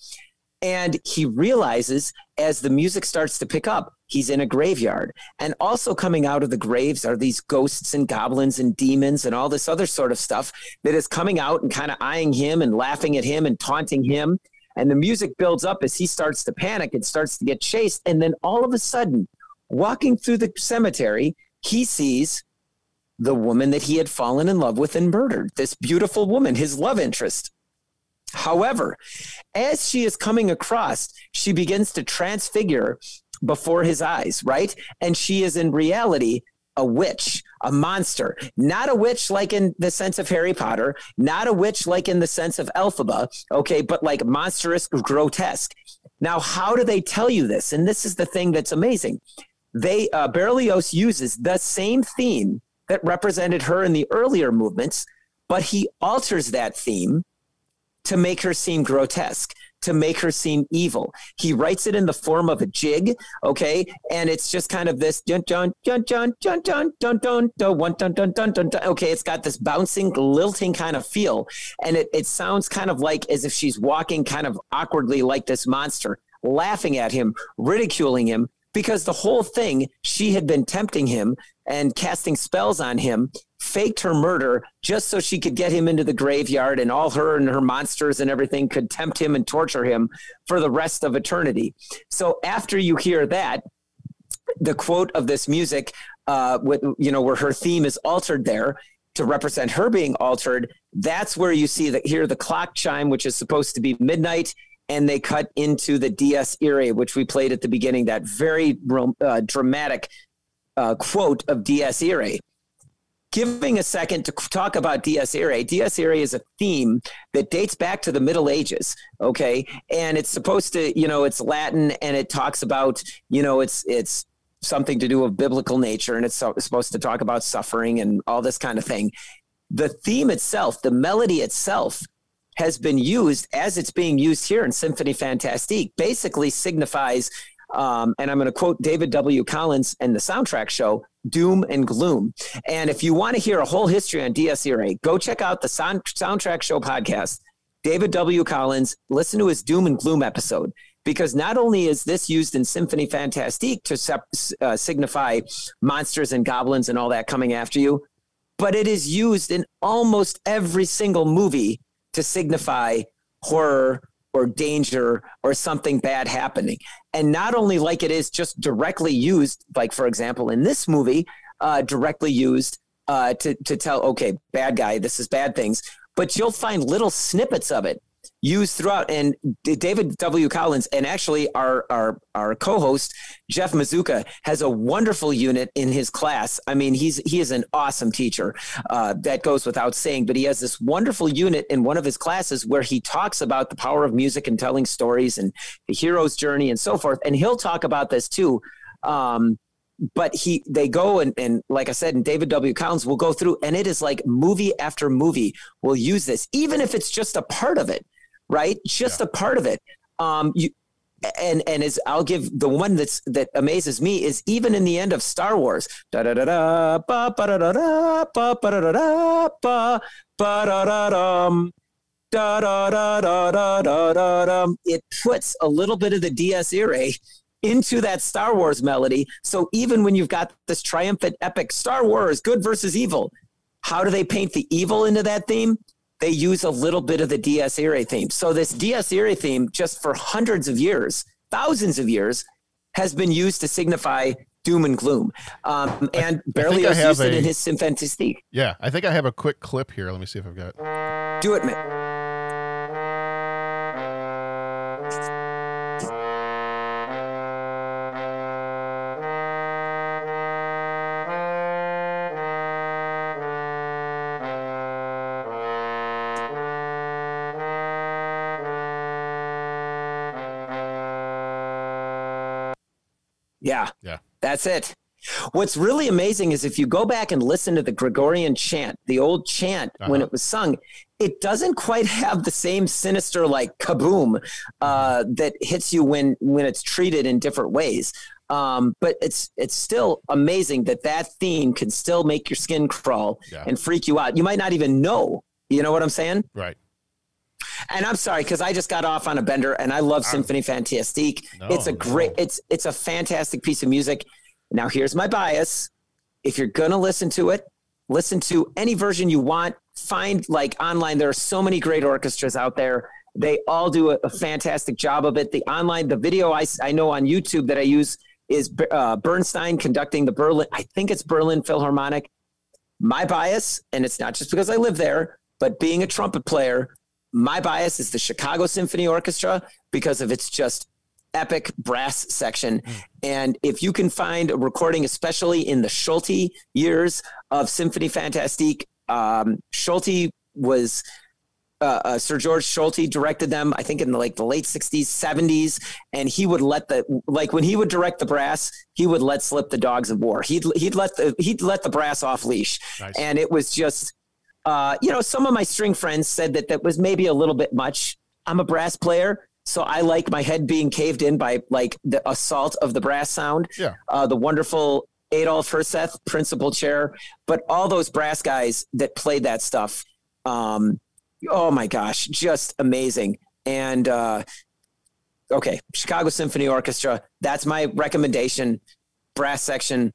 And he realizes as the music starts to pick up he's in a graveyard. And also coming out of the graves are these ghosts and goblins and demons and all this other sort of stuff that is coming out and kind of eyeing him and laughing at him and taunting him and the music builds up as he starts to panic and starts to get chased and then all of a sudden walking through the cemetery he sees the woman that he had fallen in love with and murdered, this beautiful woman, his love interest. However, as she is coming across, she begins to transfigure before his eyes, right? And she is in reality a witch, a monster, not a witch like in the sense of Harry Potter, not a witch like in the sense of Elphaba, okay, but like monstrous, grotesque. Now, how do they tell you this? And this is the thing that's amazing they uh, Berlioz uses the same theme that represented her in the earlier movements, but he alters that theme to make her seem grotesque, to make her seem evil. He writes it in the form of a jig, okay, and it's just kind of this dun dun dun dun dun dun dun dun dun dun dun dun dun. Okay, it's got this bouncing, lilting kind of feel, and it it sounds kind of like as if she's walking kind of awkwardly like this monster, laughing at him, ridiculing him, because the whole thing, she had been tempting him and casting spells on him, faked her murder just so she could get him into the graveyard and all her and her monsters and everything could tempt him and torture him for the rest of eternity. So after you hear that, the quote of this music, uh, with, you know, where her theme is altered there to represent her being altered, that's where you see that here the clock chime, which is supposed to be midnight, and they cut into the Dies Irae, which we played at the beginning, that very uh, dramatic uh, quote of Dies Irae. Giving a second to talk about Dies Irae, Dies Irae is a theme that dates back to the Middle Ages, okay? And it's supposed to, you know, it's Latin and it talks about, you know, it's, it's, something to do with biblical nature and it's supposed to talk about suffering and all this kind of thing. The theme itself, the melody itself has been used as it's being used here in Symphony Fantastique, basically signifies, um, and I'm going to quote David W. Collins and the soundtrack show, doom and gloom. And if you want to hear a whole history on Dies Irae, go check out the sound, soundtrack show podcast. David W. Collins, listen to his doom and gloom episode because not only is this used in Symphony Fantastique to sep- uh, signify monsters and goblins and all that coming after you, but it is used in almost every single movie to signify horror or danger or something bad happening. And not only like it is just directly used, like for example, in this movie, uh, directly used uh, to, to tell, okay, bad guy, this is bad things, but you'll find little snippets of it used throughout. And David W. Collins and actually our our our co-host Jeff Mazuka has a wonderful unit in his class. I mean, he's he is an awesome teacher. Uh, that goes without saying. But he has this wonderful unit in one of his classes where he talks about the power of music and telling stories and the hero's journey and so forth. And he'll talk about this too. Um, but he they go and, and like i said and david w collins will go through and it is like movie after movie will use this even if it's just a part of it right? Just yeah. a part of it. Um, you, and and as I'll give the one that's that amazes me is even in the end of Star Wars, da da da da ba ba da da da ba ba da da da ba ba da da dum. Da, da, da, da, da, da, da, dum. It puts a little bit of the Dies Irae into that Star Wars melody. So even when you've got this triumphant epic Star Wars, good versus evil, how do they paint the evil into that theme? They use a little bit of the Dies Irae theme. So this Dies Irae theme, just for hundreds of years, thousands of years, has been used to signify doom and gloom. Um, and Berlioz used it in his Symphantistique. Yeah, I think I have a quick clip here. Let me see if I've got. Do it, man. Yeah. Yeah. That's it. What's really amazing is if you go back and listen to the Gregorian chant, the old chant Uh-huh. when it was sung, it doesn't quite have the same sinister like kaboom uh, that hits you when when it's treated in different ways. Um, but it's it's still amazing that that theme can still make your skin crawl Yeah. and freak you out. You might not even know. You know what I'm saying? Right. And I'm sorry because I just got off on a bender, and I love Symphony Fantastique. No, it's a great, it's it's a fantastic piece of music. Now here's my bias: if you're gonna listen to it, listen to any version you want. Find like online. There are so many great orchestras out there. They all do a, a fantastic job of it. The online, the video I, I know on YouTube that I use is uh, Bernstein conducting the Berlin. I think it's Berlin Philharmonic my bias, and it's not just because I live there, but being a trumpet player, my bias is the Chicago Symphony Orchestra because of its just epic brass section. And if you can find a recording, especially in the Solti years of Symphony Fantastique, um, Solti was uh, uh, Sir George Solti directed them, I think in the, like the late 60s, 70s, and he would let the like when he would direct the brass, he would let slip the dogs of war. He'd he'd let the he'd let the brass off leash, Nice. and it was just, uh, you know, some of my string friends said that that was maybe a little bit much. I'm a brass player, so I like my head being caved in by like the assault of the brass sound. Yeah. Uh, the wonderful Adolf Herseth, principal chair, but all those brass guys that played that stuff. Um, oh my gosh, just amazing. And uh, okay, Chicago Symphony Orchestra. That's my recommendation. Brass section.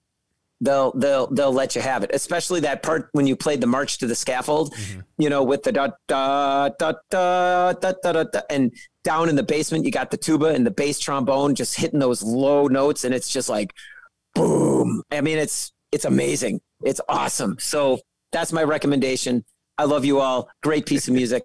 They'll they'll they'll let you have it, especially that part when you played the March to the Scaffold. Mm-hmm. You know, with the da da da da da da da, da and down in the basement you got the tuba and the bass trombone just hitting those low notes, and it's just like boom. I mean, it's it's amazing. It's awesome. So that's my recommendation. I love you all. Great piece of music.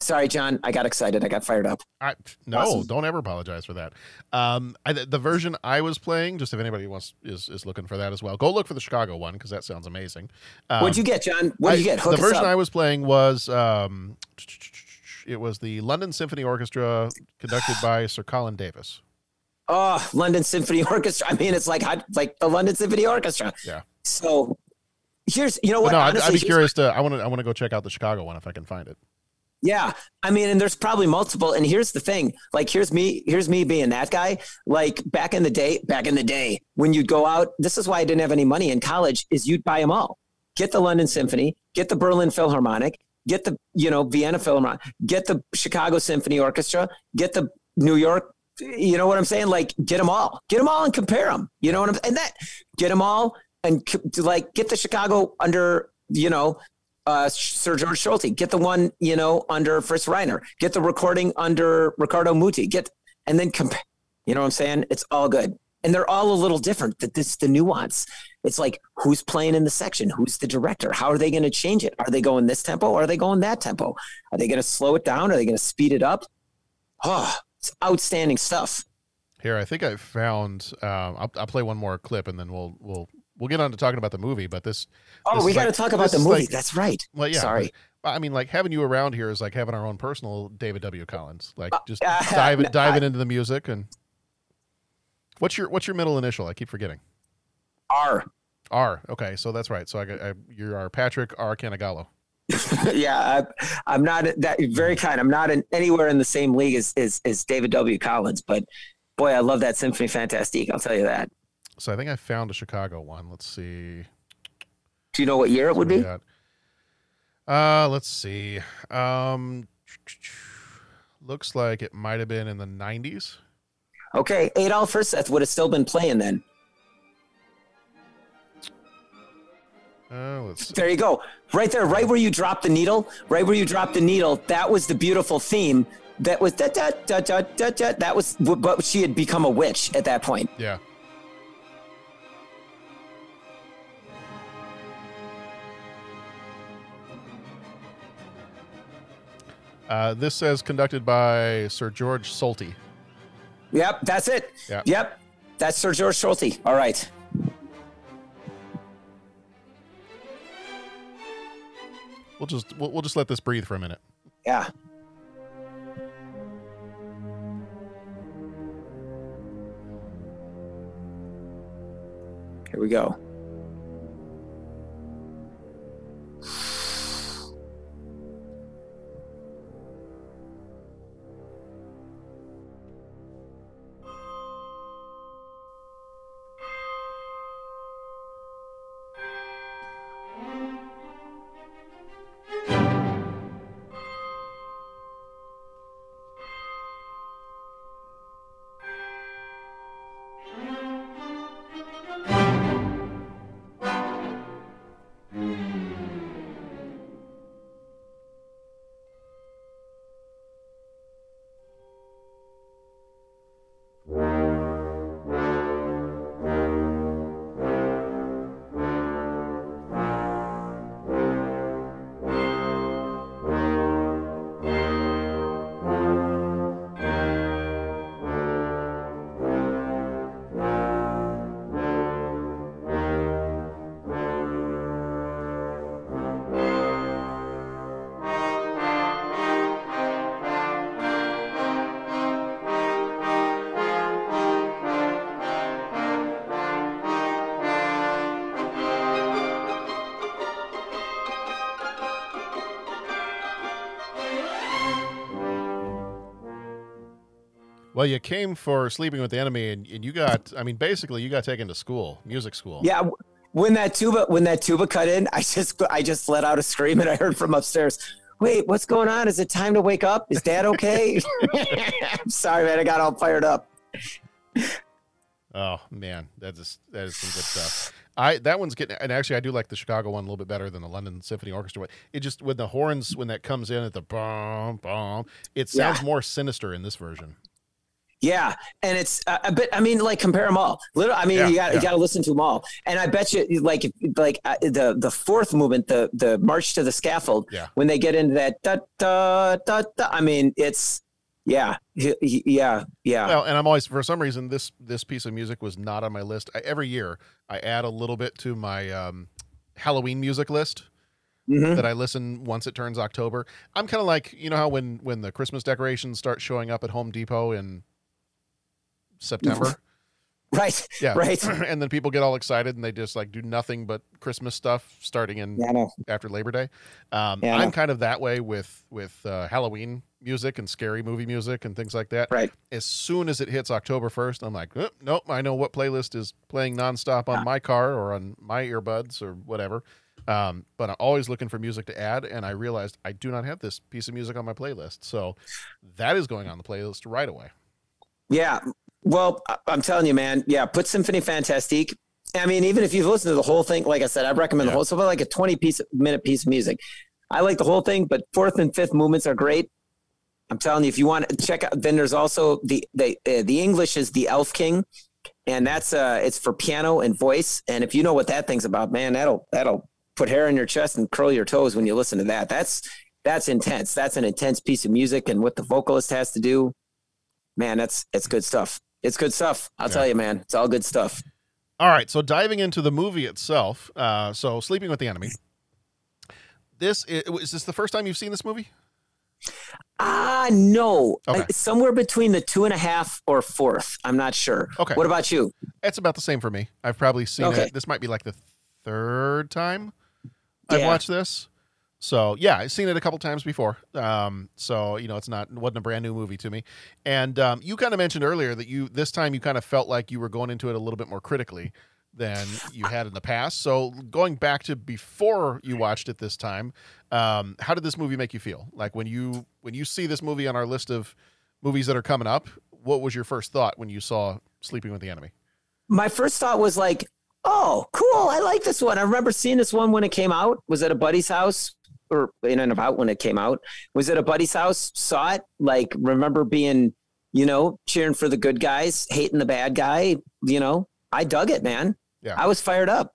Sorry, John. I got excited. I got fired up. I, no, Awesome. don't ever apologize for that. Um, I, the version I was playing, just if anybody wants is, is looking for that as well, go look for the Chicago one because that sounds amazing. Um, What'd you get, John? What'd you get? Hook the version up. I was playing was um, it was the London Symphony Orchestra conducted by Sir Colin Davis. Oh, London Symphony Orchestra. I mean, it's like like the London Symphony Orchestra. Yeah. So here's you know But what? no, I'd, I'd be here's- curious to. I want to. I want to go check out the Chicago one if I can find it. Yeah. I mean, and there's probably multiple. And here's the thing like, here's me, here's me being that guy. Like back in the day, back in the day, when you'd go out, this is why I didn't have any money in college, is you'd buy them all. Get the London Symphony, get the Berlin Philharmonic, get the, you know, Vienna Philharmonic, get the Chicago Symphony Orchestra, get the New York. You know what I'm saying? Like, get them all, get them all and compare them. You know what I'm And that, get them all and like get the Chicago under, you know, uh, Sir George Solti. Get the one, you know, under Fritz Reiner. Get the recording under Riccardo Muti. Get and then compare. You know what I'm saying? It's all good, and they're all a little different. That this the nuance. It's like who's playing in the section, who's the director, how are they going to change it? Are they going this tempo? Or are they going that tempo? Are they going to slow it down? Are they going to speed it up? Oh, it's outstanding stuff. Here, I think I found. Um, I'll, I'll play one more clip and then we'll we'll we'll get on to talking about the movie. But this. Oh, this we got to like- talk about the movie. like- That's right. Well, yeah. Sorry. but- I mean, like having you around here is like having our own personal David W. Collins. Like just uh, diving no, diving I- into the music and. What's your What's your middle initial? I keep forgetting. R. R. Okay, so that's right. So I, I you're our Patrick R. Canagallo. yeah, I, I'm not that very kind. I'm not in, anywhere in the same league as, as as David W. Collins, but boy, I love that Symphony Fantastique. I'll tell you that. So I think I found a Chicago one. Let's see. Do you know what year it would be? Got. Uh, let's see. Um, looks like it might have been in the 90s. Okay, Adolf Herseth would have still been playing then. Uh, let's see. There you go. Right there, right where you dropped the needle, right where you dropped the needle, that was the beautiful theme. That was da da da da da da. That was, but she had become a witch at that point. Yeah. Uh, this says conducted by Sir George Solti. Yep, that's it. Yep. Yep, that's Sir George Solti. All right. We'll just we'll, we'll just let this breathe for a minute. Yeah. Here we go. Well, you came for sleeping with the enemy, and, and you got, I mean, basically, you got taken to school, music school. Yeah, when that tuba when that tuba cut in, I just I just let out a scream and I heard from upstairs. Wait, what's going on? Is it time to wake up? Is Dad okay? I'm sorry, man. I got all fired up. Oh man, that is that is some good stuff. I that one's getting, and actually, I do like the Chicago one a little bit better than the London Symphony Orchestra one. It just when the horns when that comes in at the bomb bomb, it sounds Yeah. more sinister in this version. Yeah, and it's uh, a bit. I mean, like compare them all. Little, I mean, Yeah, you got yeah. you got to listen to them all. And I bet you, like, like uh, the the fourth movement, the the march to the scaffold. Yeah. When they get into that da da da da. I mean, it's yeah, yeah, yeah. Well, and I'm always for some reason this this piece of music was not on my list. I, every year I add a little bit to my um, Halloween music list Mhm. that I listen once it turns October. I'm kind of like you know how when when the Christmas decorations start showing up at Home Depot in September. Right. Yeah. Right. and then people get all excited and they just like do nothing but Christmas stuff starting in Yeah, after Labor Day. Um, Yeah, I'm kind of that way with with uh, Halloween music and scary movie music and things like that. Right. As soon as it hits October 1st, I'm like, "Oh, nope, I know what playlist is playing nonstop on my car or on my earbuds or whatever. Um, but I'm always looking for music to add, and I realized I do not have this piece of music on my playlist, so that is going on the playlist right away. Yeah. Well, I'm telling you, man. Yeah, put Symphony Fantastique. I mean, even if you've listened to the whole thing, like I said, I recommend the whole. So like a 20 piece minute piece of music. I like the whole thing, but fourth and fifth movements are great. I'm telling you, if you want to check out, then there's also the the uh, the English is the Elf King, and that's uh it's for piano and voice. And if you know what that thing's about, man, that'll that'll put hair on your chest and curl your toes when you listen to that. That's that's intense. That's an intense piece of music, and what the vocalist has to do, man, that's it's good stuff. It's good stuff. I'll tell you, man. It's all good stuff. All right, so diving into the movie itself, uh, so Sleeping with the Enemy. This is, is this the first time you've seen this movie? Ah, no. Okay. Uh, somewhere between the two and a half or fourth. I'm not sure. Okay. What about you? It's about the same for me. I've probably seen Okay. it. This might be like the third time I've watched this. So yeah, I've seen it a couple times before. Um, so you know, it's not wasn't a brand new movie to me. And um, you kind of mentioned earlier that you this time you kind of felt like you were going into it a little bit more critically than you had in the past. So going back to before you watched it this time, um, how did this movie make you feel? Like when you when you see this movie on our list of movies that are coming up, what was your first thought when you saw Sleeping with the Enemy? My first thought was like, "Oh, cool! I like this one." I remember seeing this one when it came out. Was at a buddy's house or in and about when it came out. Was at a buddy's house. Saw it. Like remember being, you know, cheering for the good guys, hating the bad guy. You know, I dug it, man. Yeah. I was fired up.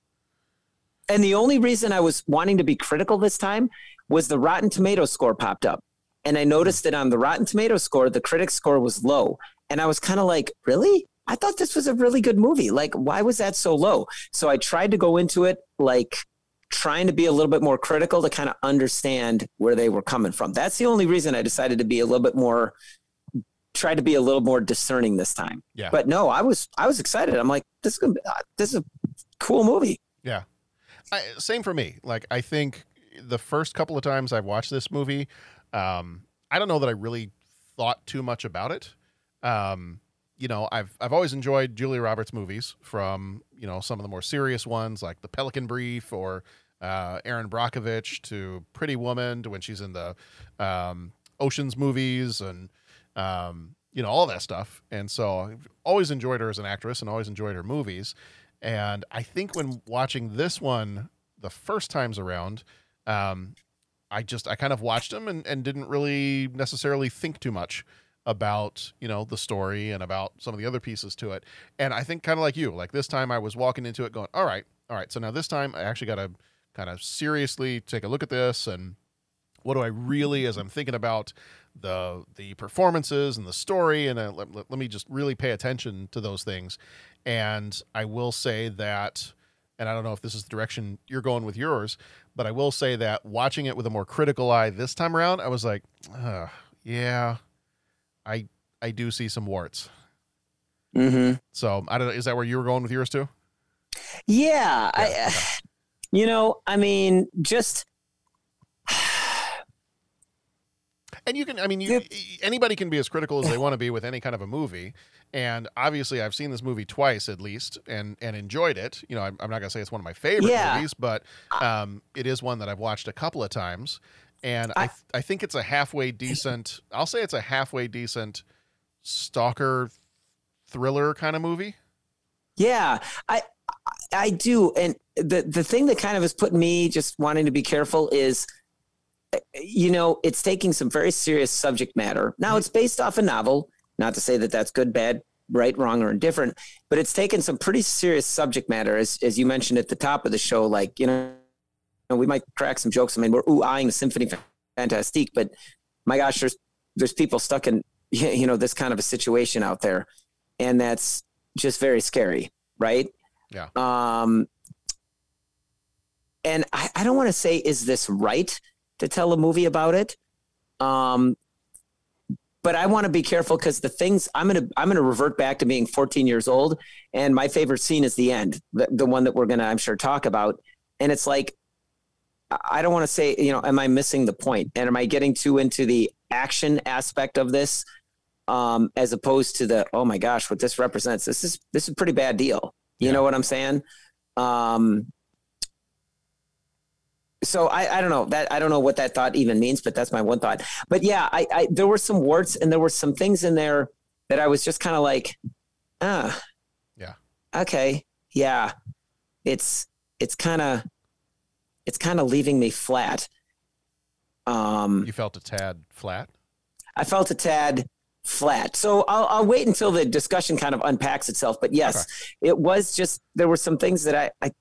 And the only reason I was wanting to be critical this time was the Rotten Tomato score popped up. And I noticed that on the Rotten Tomato score, the critic score was low. And I was kind of like, really? I thought this was a really good movie. Like, why was that so low? So I tried to go into it like trying to be a little bit more critical to kind of understand where they were coming from. That's the only reason I decided to be a little bit more try to be a little more discerning this time. Yeah. But no, I was I was excited. I'm like, this is gonna be, uh, this is a cool movie. Yeah. I, same for me. Like I think the first couple of times I've watched this movie, um, I don't know that I really thought too much about it. Um, you know, I've I've always enjoyed Julia Roberts movies from you know some of the more serious ones like The Pelican Brief or uh, Erin Brockovich to Pretty Woman to when she's in the um, Ocean's movies and um, you know all that stuff. And so I've always enjoyed her as an actress and always enjoyed her movies. And I think when watching this one the first times around, um, I just I kind of watched them and, and didn't really necessarily think too much about you know the story and about some of the other pieces to it. And I think kind of like you, like this time I was walking into it going, all right, all right. So now this time I actually got to kind of seriously take a look at this and what do I really, as I'm thinking about the the performances and the story, and uh, let, let, me just really pay attention to those things. And I will say that, and I don't know if this is the direction you're going with yours, but I will say that watching it with a more critical eye this time around, I was like, uh, yeah, I I do see some warts. Mm-hmm. So I don't know. Is that where you were going with yours too? Yeah, I, you know, I mean, just And you can, I mean, you, anybody can be as critical as they want to be with any kind of a movie. And obviously, I've seen this movie twice at least, and and enjoyed it. You know, I'm, I'm not gonna say it's one of my favorite Yeah. movies, but um, it is one that I've watched a couple of times, and I I think it's a halfway decent. I'll say it's a halfway decent stalker thriller kind of movie. Yeah, I I do, and the the thing that kind of has put me just wanting to be careful is, you know, it's taking some very serious subject matter. Now mm-hmm. it's based off a novel. Not to say that that's good, bad, right, wrong, or indifferent, but it's taken some pretty serious subject matter, as as you mentioned at the top of the show. Like you know, we might crack some jokes. I mean, we're ooh eyeing the Symphony Fantastique, but my gosh, there's there's people stuck in you know this kind of a situation out there, and that's just very scary, right? Yeah. Um, and I, I don't want to say is this right to tell a movie about it, um, but I want to be careful because the things I'm gonna I'm gonna revert back to being 14 years old, and my favorite scene is the end, the, the one that we're gonna I'm sure talk about, and it's like I- don't want to say you know am I missing the point, and am I getting too into the action aspect of this? um, as opposed to the oh my gosh, what this represents. This is this is a pretty bad deal. You know what I'm saying? Um, so I, I don't know that I don't know what that thought even means, but that's my one thought. But yeah, I, I there were some warts and there were some things in there that I was just kind of like, ah, Yeah. okay, yeah, it's it's kind of it's kind of leaving me flat. Um, You felt a tad flat. I felt a tad flat. So I'll, I'll wait until the discussion kind of unpacks itself. But yes, it was just there were some things that I, I,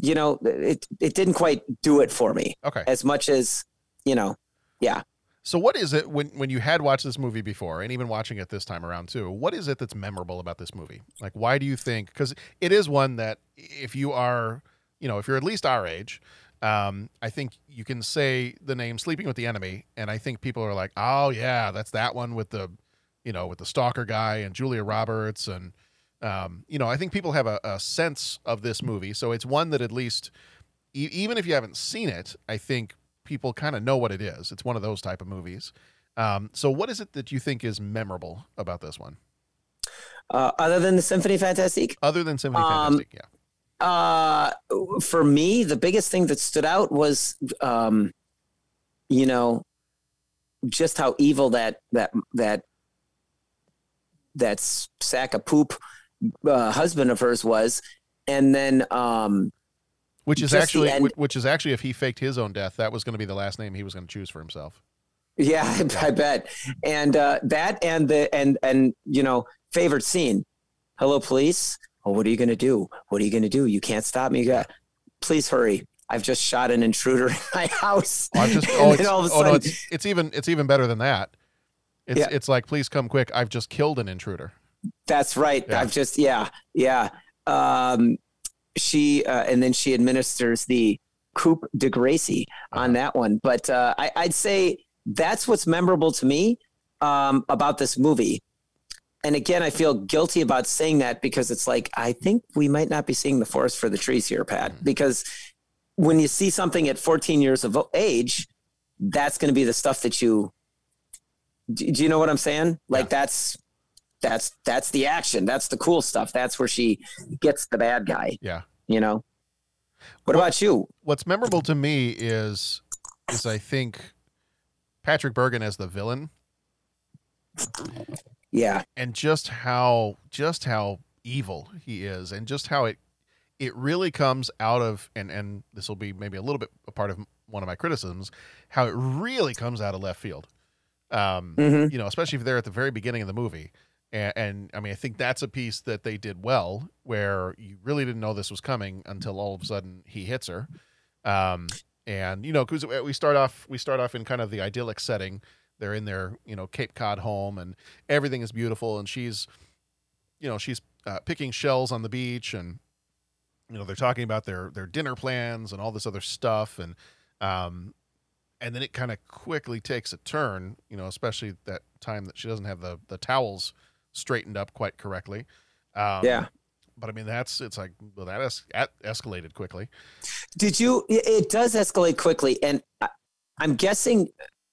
you know, it it didn't quite do it for me. Okay. As much as you know, yeah. So what is it when when you had watched this movie before and even watching it this time around too? What is it that's memorable about this movie? Like why do you think cuz it is one that if you are, you know, if you're at least our age, um, I think you can say the name Sleeping with the Enemy and I think people are like, "Oh yeah, that's that one with the you know, with the stalker guy and Julia Roberts and um, you know, I think people have a, a sense of this movie. So it's one that at least e- even if you haven't seen it, I think people kind of know what it is. It's one of those type of movies. Um, so, what is it that you think is memorable about this one, Uh, other than the Symphony Fantastique, other than Symphony Um, Fantastic? Yeah, uh, for me, the biggest thing that stood out was, um, you know, just how evil that that that that sack of poop uh, husband of hers was, and then um, which is actually which is actually if he faked his own death, that was going to be the last name he was going to choose for himself. Yeah, I, I bet. And uh, that and the and and you know, favorite scene. Hello, police. Oh, what are you going to do? What are you going to do? You can't stop me. You got- Please hurry. I've just shot an intruder in my house. I've just oh, it's, all of a oh no, sudden- it's it's even it's even better than that. It's Yeah. it's like please come quick. I've just killed an intruder. That's right. Yeah. I've just yeah yeah. Um, she uh, and then she administers the coup de gracie Uh-huh. on that one. But uh, I, I'd say that's what's memorable to me um, about this movie. And again, I feel guilty about saying that because it's like I think we might not be seeing the forest for the trees here, Pat. Mm-hmm. Because when you see something at 14 years of age, that's going to be the stuff that you. Do, do you know what I'm saying? Like that's that's that's the action. That's the cool stuff. That's where she gets the bad guy. Yeah. You know. What about you? What's memorable to me is is I think Patrick Bergin as the villain Yeah. and just how just how evil he is and just how it it really comes out of and and this will be maybe a little bit a part of one of my criticisms how it really comes out of left field um Mhm. you know especially if they're at the very beginning of the movie and, and i mean i think that's a piece that they did well where you really didn't know this was coming until all of a sudden he hits her um and you know because we start off we start off in kind of the idyllic setting they're in their you know cape cod home and everything is beautiful and she's you know she's uh, picking shells on the beach and you know they're talking about their their dinner plans and all this other stuff and um and then it kind of quickly takes a turn you know especially that time that she doesn't have the the towels straightened up quite correctly um, Yeah. but i mean that's it's like well that es- that escalated quickly Did you? It it does escalate quickly, and I, I'm guessing.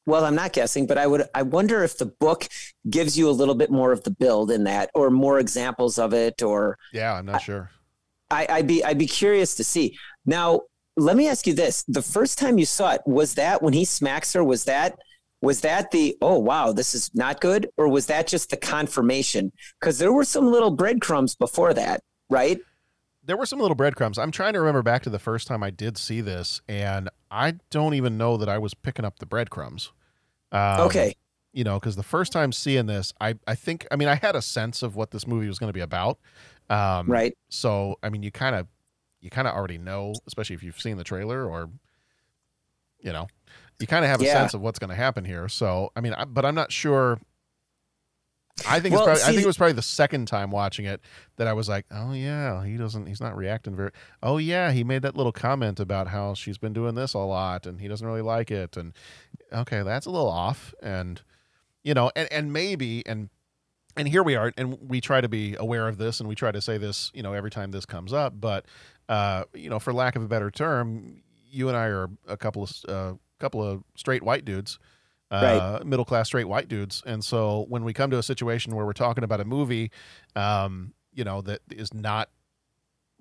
Well, I'm not guessing, but I would. I wonder if the book gives you a little bit more of the build in that, or more examples of it, or yeah i'm not sure I, I'd be. I'd be curious to see. Now, let me ask you this: the first time you saw it, was that when he smacks her? Was that? Was that the oh wow this is not good, or was that just the confirmation? Because there were some little breadcrumbs before that, right? there were some little breadcrumbs. I'm trying to remember back to the first time I did see this, and I don't even know that I was picking up the breadcrumbs. Um, Okay. You know, because the first time seeing this, I I think I mean I had a sense of what this movie was going to be about. Um, Right. So I mean, you kind of you kind of already know, especially if you've seen the trailer or you know, you kind of have a Yeah. sense of what's going to happen here. So I mean, I, but I'm not sure. I think Well, it's probably, I think it was probably the second time watching it that I was like, oh yeah, he doesn't, he's not reacting very. Oh yeah, he made that little comment about how she's been doing this a lot and he doesn't really like it, and okay, that's a little off, and you know, and and maybe and and here we are, and we try to be aware of this, and we try to say this, you know, every time this comes up, but uh, you know, for lack of a better term, you and I are a couple of uh, couple of straight white dudes uh, middle class straight white dudes. And so when we come to a situation where we're talking about a movie, um, you know, that is not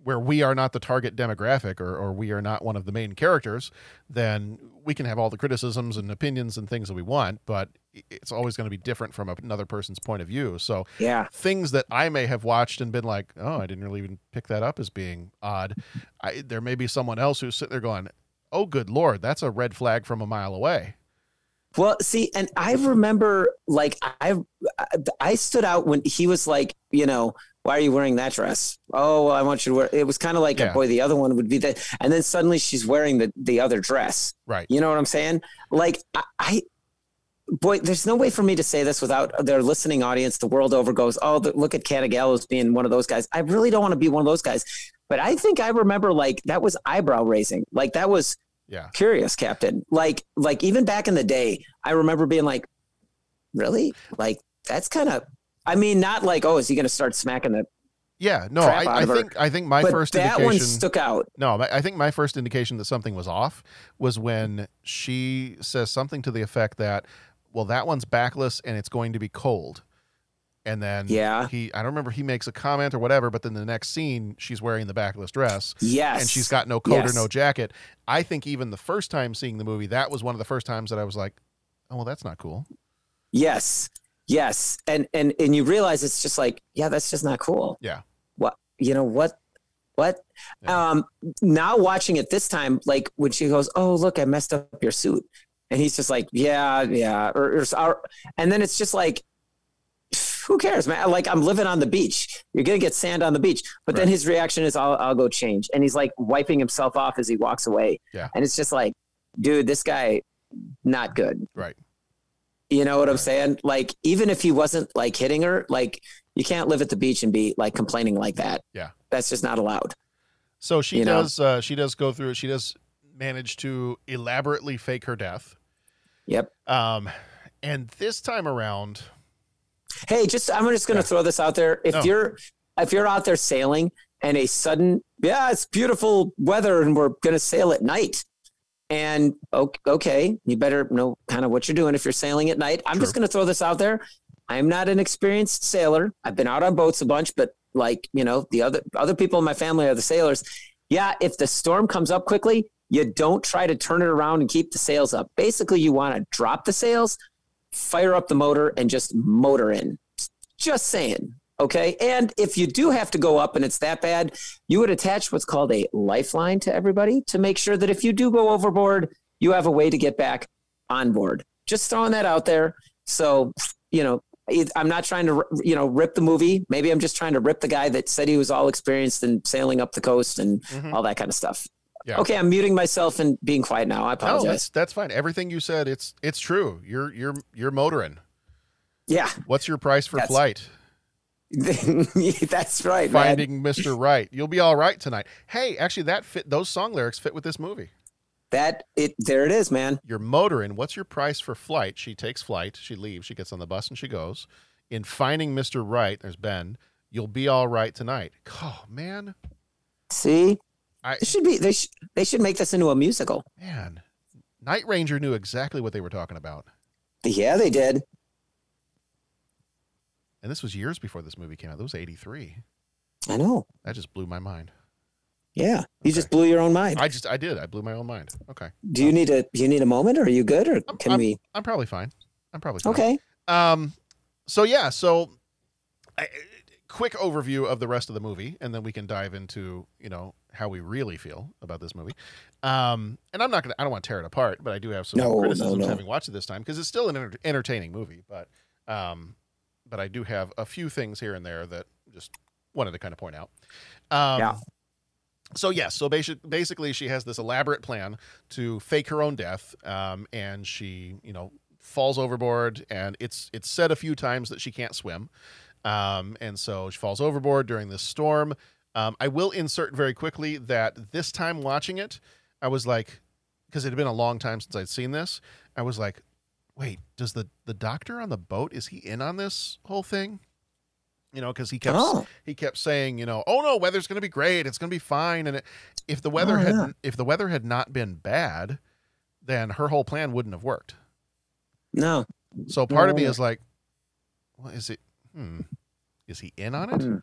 where we are not the target demographic or, or we are not one of the main characters, then we can have all the criticisms and opinions and things that we want, but it's always going to be different from another person's point of view. So Yeah. things that I may have watched and been like, oh, I didn't really even pick that up as being odd. I, there may be someone else who's sitting there going, oh, good Lord, that's a red flag from a mile away. Well, see, and I remember like I I stood out when he was like, you know, why are you wearing that dress? Oh, well, I want you to wear. It was kind of like, Yeah. boy, the other one would be that, and then suddenly she's wearing the the other dress. Right. You know what I'm saying? Like I, I boy, there's no way for me to say this without their listening audience the world over goes, oh, the, look at Canagallos being one of those guys. I really don't want to be one of those guys, but I think I remember like that was eyebrow raising. Like that was Yeah. curious, Captain. Like like even back in the day, I remember being like, really? Like that's kind of. I mean, not like, oh, is he going to start smacking the Yeah, no, I, I of her. think I think my But first that indication one stuck out. No, I think my first indication that something was off was when she says something to the effect that, "Well, that one's backless and it's going to be cold." And then Yeah. he I don't remember he makes a comment or whatever, but then the next scene she's wearing the backless dress. Yes. And she's got no coat Yes. or no jacket. I think even the first time seeing the movie, that was one of the first times that I was like, "Oh, well, that's not cool." Yes. Yes. And and and you realize it's just like, yeah, that's just not cool. Yeah. What you know what what um now watching it this time like when she goes oh look i messed up your suit and he's just like yeah yeah or, or, or and then it's just like who cares man like i'm living on the beach you're gonna get sand on the beach but then his reaction is I'll, I'll go change and he's like wiping himself off as he walks away Yeah. and it's just like dude this guy not good Right. you know what I'm saying? Like, even if he wasn't like hitting her, like, you can't live at the beach and be like complaining like that. Yeah. That's just not allowed. So she You does uh she does go through she does manage to elaborately fake her death. Yep. Um and this time around Hey, just I'm just gonna throw this out there. If No. you're if you're out there sailing and a sudden, yeah, it's beautiful weather and we're gonna sail at night. And okay, you better know kind of what you're doing if you're sailing at night. I'm just gonna throw this out there. I'm not an experienced sailor. I've been out on boats a bunch, but like, you know, the other other people in my family are the sailors. Yeah, if the storm comes up quickly, you don't try to turn it around and keep the sails up. Basically, you want to drop the sails, fire up the motor, and just motor in. Just saying. Okay. And if you do have to go up and it's that bad, you would attach what's called a lifeline to everybody to make sure that if you do go overboard, you have a way to get back on board. Just throwing that out there. So, you know, I'm not trying to, you know, rip the movie. Maybe I'm just trying to rip the guy that said he was all experienced in sailing up the coast and mm-hmm. all that kind of stuff. Yeah. Okay, I'm muting myself and being quiet now. I apologize. No, that's that's fine. Everything you said, it's it's true. You're you're you're motoring. Yeah. What's your price for That's- flight? that's right. man. Finding Mr. Right. You'll be all right tonight. Hey, actually that fit those song lyrics fit with this movie. That it there it is, man. You're motoring. What's your price for flight? She takes flight. She leaves. She gets on the bus and she goes. In finding Mr. Right, there's Ben. You'll be all right tonight. Oh man, See, I it should be they should they should make this into a musical. man. Night Ranger knew exactly what they were talking about. Yeah, they did. And this was years before this movie came out. That was 83. I know. That just blew my mind. Yeah, you just blew your own mind. I just I did. I blew my own mind. Okay. do you need a you need a moment, or are you good, or can I'm, we? I'm probably fine. I'm probably fine. Okay. Um, so yeah, so I, quick overview of the rest of the movie, and then we can dive into you know how we really feel about this movie. Um, and I'm not gonna, I don't want to tear it apart, but I do have some No, no, criticisms no. having watched it this time because it's still an enter- entertaining movie, but um, but I do have a few things here and there that just wanted to kind of point out. Um, Yeah. So yes, so basi- basically, she has this elaborate plan to fake her own death, um, and she, you know, falls overboard, and it's it's said a few times that she can't swim, um, and so she falls overboard during this storm. Um, I will insert very quickly that this time watching it, I was like, because it had been a long time since I'd seen this, I was like, wait, does the the doctor on the boat is he in on this whole thing? You know, because he kept Oh. he kept saying, you know, oh no, weather's going to be great, it's going to be fine, and it, if the weather Oh, had yeah. if the weather had not been bad, then her whole plan wouldn't have worked. No. So part of me is like, well, is it? Hmm, is he in on it?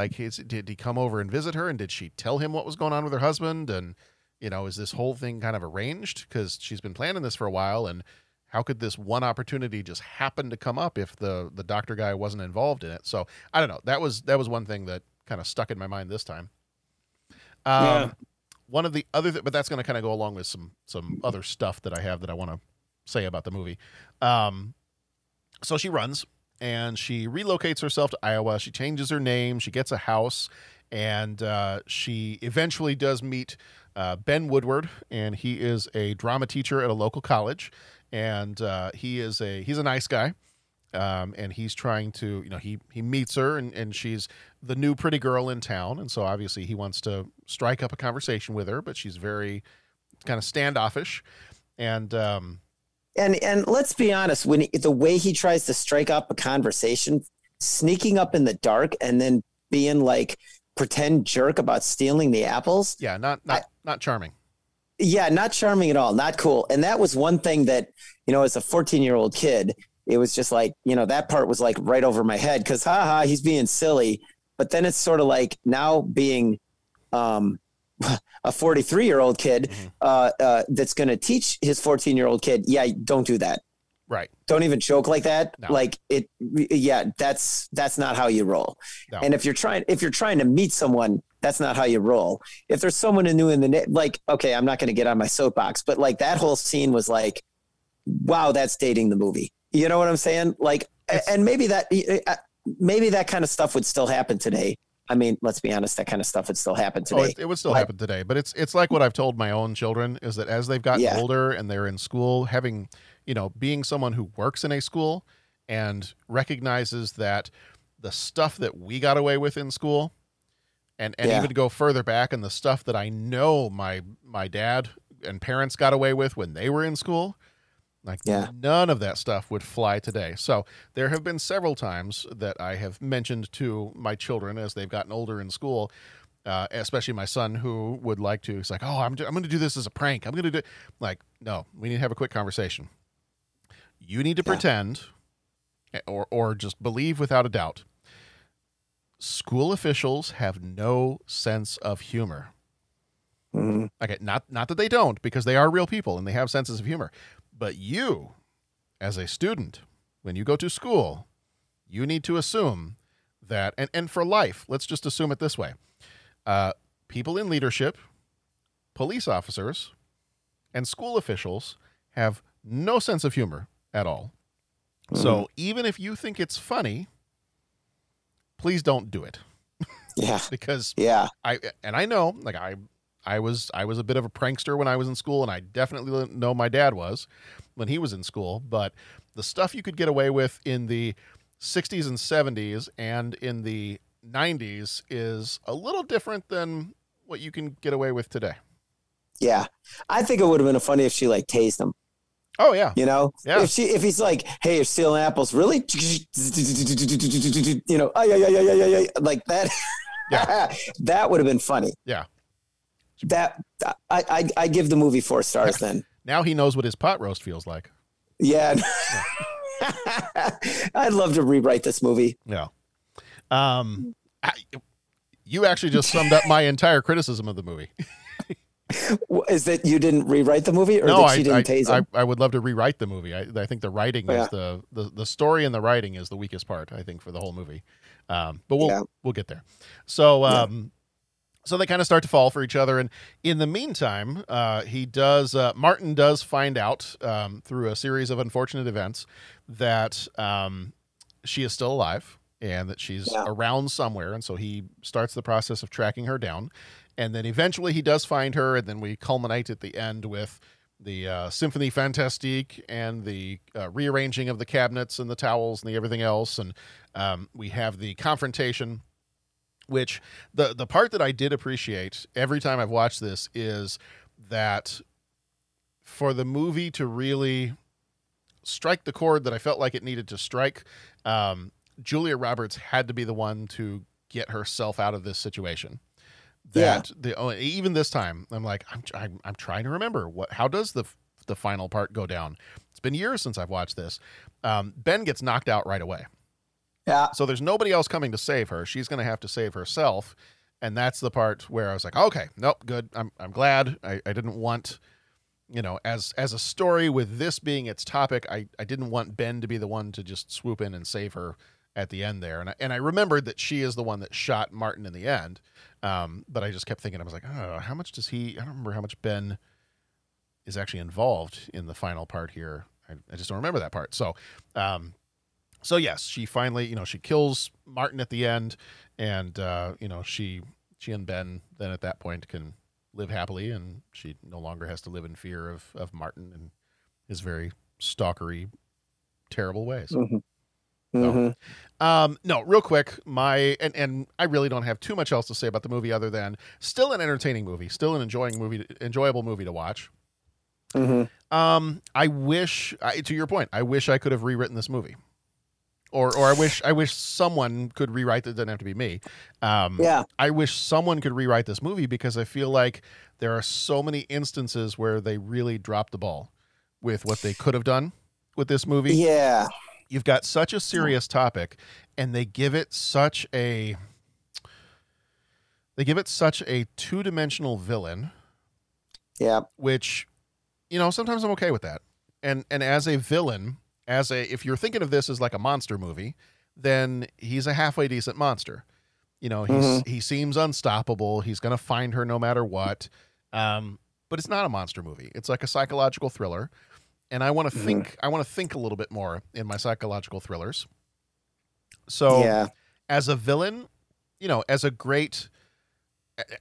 Like, is, did he come over and visit her, and did she tell him what was going on with her husband? And you know, is this whole thing kind of arranged because she's been planning this for a while? And how could this one opportunity just happen to come up if the the doctor guy wasn't involved in it? So I don't know. That was that was one thing that kind of stuck in my mind this time. Um, Yeah. One of the other, th- but that's going to kind of go along with some some other stuff that I have that I want to say about the movie. Um, so she runs and she relocates herself to Iowa. She changes her name. She gets a house, and uh, she eventually does meet uh, Ben Woodward, and he is a drama teacher at a local college, and uh, he is a he's a nice guy. Um, and he's trying to, you know, he he meets her, and, and she's the new pretty girl in town, and so obviously he wants to strike up a conversation with her, but she's very kind of standoffish, and um, And and let's be honest, when he, the way he tries to strike up a conversation, sneaking up in the dark and then being like pretend jerk about stealing the apples. Yeah, not not not charming. Yeah, not charming at all, not cool. And that was one thing that, you know, as a 14 year old kid, it was just like, you know, that part was like right over my head because, haha, he's being silly. But then it's sort of like now being um, a 43 year old kid uh, uh, that's going to teach his 14 year old kid, yeah, don't do that. Right. Don't even joke like that. No. Like it, yeah, that's that's not how you roll. No. And if you're trying, if you're trying to meet someone, that's not how you roll. If there's someone new in the like, okay, I'm not going to get on my soapbox, but like that whole scene was like, wow, that's dating the movie. You know what I'm saying? Like, a- and maybe that, uh, maybe that kind of stuff would still happen today. I mean, let's be honest, that kind of stuff would still happen Oh, today. it, it would still But- happen today, but it's it's like what I've told my own children is that as they've gotten Yeah. older and they're in school, having you know, being someone who works in a school and recognizes that the stuff that we got away with in school, and and Yeah. even go further back and the stuff that I know my my dad and parents got away with when they were in school, like Yeah. none of that stuff would fly today. So there have been several times that I have mentioned to my children as they've gotten older in school, uh, especially my son who would like to. He's like, "Oh, I'm, I'm going to do this as a prank. I'm going to do." Like, no, we need to have a quick conversation. You need to pretend, eh, or or just believe without a doubt. School officials have no sense of humor. Mhm. Okay, not not that they don't, because they are real people and they have senses of humor. But you, as a student, when you go to school, you need to assume that, and, and for life, let's just assume it this way: uh, people in leadership, police officers, and school officials have no sense of humor at all. So even if you think it's funny, please don't do it yeah. because Yeah. I and I know like I I was I was a bit of a prankster when I was in school and I definitely know my dad was when he was in school but the stuff you could get away with in the 60s and 70s and in the 90s is a little different than what you can get away with today. Yeah. I think it would have been funny if she like tased him. Oh yeah. You know, Yeah. if she if he's like, "Hey, you're stealing apples," really? You know, oh yeah, yeah, yeah, yeah, yeah, yeah, like that. Yeah. that would have been funny. Yeah. That I I I give the movie four stars then. Now he knows what his pot roast feels like. Yeah. I'd love to rewrite this movie. Yeah. Um I, you actually just summed up my entire criticism of the movie. Is that you didn't rewrite the movie, or no, that I, she didn't I, tase him? I would love to rewrite the movie. I, I think the writing Yeah. is the, the the story and the writing is the weakest part. I think for the whole movie, um, but we'll Yeah. we'll get there. So Yeah. So they kind of start to fall for each other, and in the meantime, uh, he does uh, Martin does find out um, through a series of unfortunate events that um, she is still alive and that she's Yeah. around somewhere, and so he starts the process of tracking her down and then eventually he does find her and then we culminate at the end with the uh, Symphonie fantastique and the uh, rearranging of the cabinets and the towels and the everything else and um, we have the confrontation which the the part that i did appreciate every time i've watched this is that for the movie to really strike the chord that i felt like it needed to strike um, julia roberts had to be the one to get herself out of this situation that the oh, even this time I'm like I'm, I'm I'm trying to remember what how does the the final part go down. It's been years since I've watched this. Um, ben gets knocked out right away, Yeah. so there's nobody else coming to save her. She's going to have to save herself, and that's the part where I was like, okay, nope, good. I'm I'm glad. I, I didn't want, you know, as as a story with this being its topic, I I didn't want Ben to be the one to just swoop in and save her at the end there. And I, and I remembered that she is the one that shot Martin in the end. Um, but I just kept thinking, I was like, oh, how much does he? I don't remember how much Ben is actually involved in the final part here. I, I just don't remember that part. So, um, so yes, she finally, you know, she kills Martin at the end, and uh, you know, she she and Ben then at that point can live happily, and she no longer has to live in fear of of Martin and his very stalkery, terrible ways. Mhm. So, Mhm. um, no, real quick, my and and I really don't have too much else to say about the movie other than still an entertaining movie, still an enjoying movie, enjoyable movie to watch. Mhm. Um, I wish, I, to your point, I wish I could have rewritten this movie. Or or I wish I wish someone could rewrite that. Doesn't have to be me. Um, Yeah. I wish someone could rewrite this movie because I feel like there are so many instances where they really dropped the ball with what they could have done with this movie. Yeah. You've got such a serious topic, and they give it such a they give it such a two dimensional villain Yeah. which you know sometimes i'm okay with that and and as a villain as a if you're thinking of this as like a monster movie then he's a halfway decent monster you know he's Mhm. he seems unstoppable he's gonna find her no matter what um but it's not a monster movie it's like a psychological thriller and i want to think i want to think a little bit more in my psychological thrillers so Yeah. as a villain you know as a great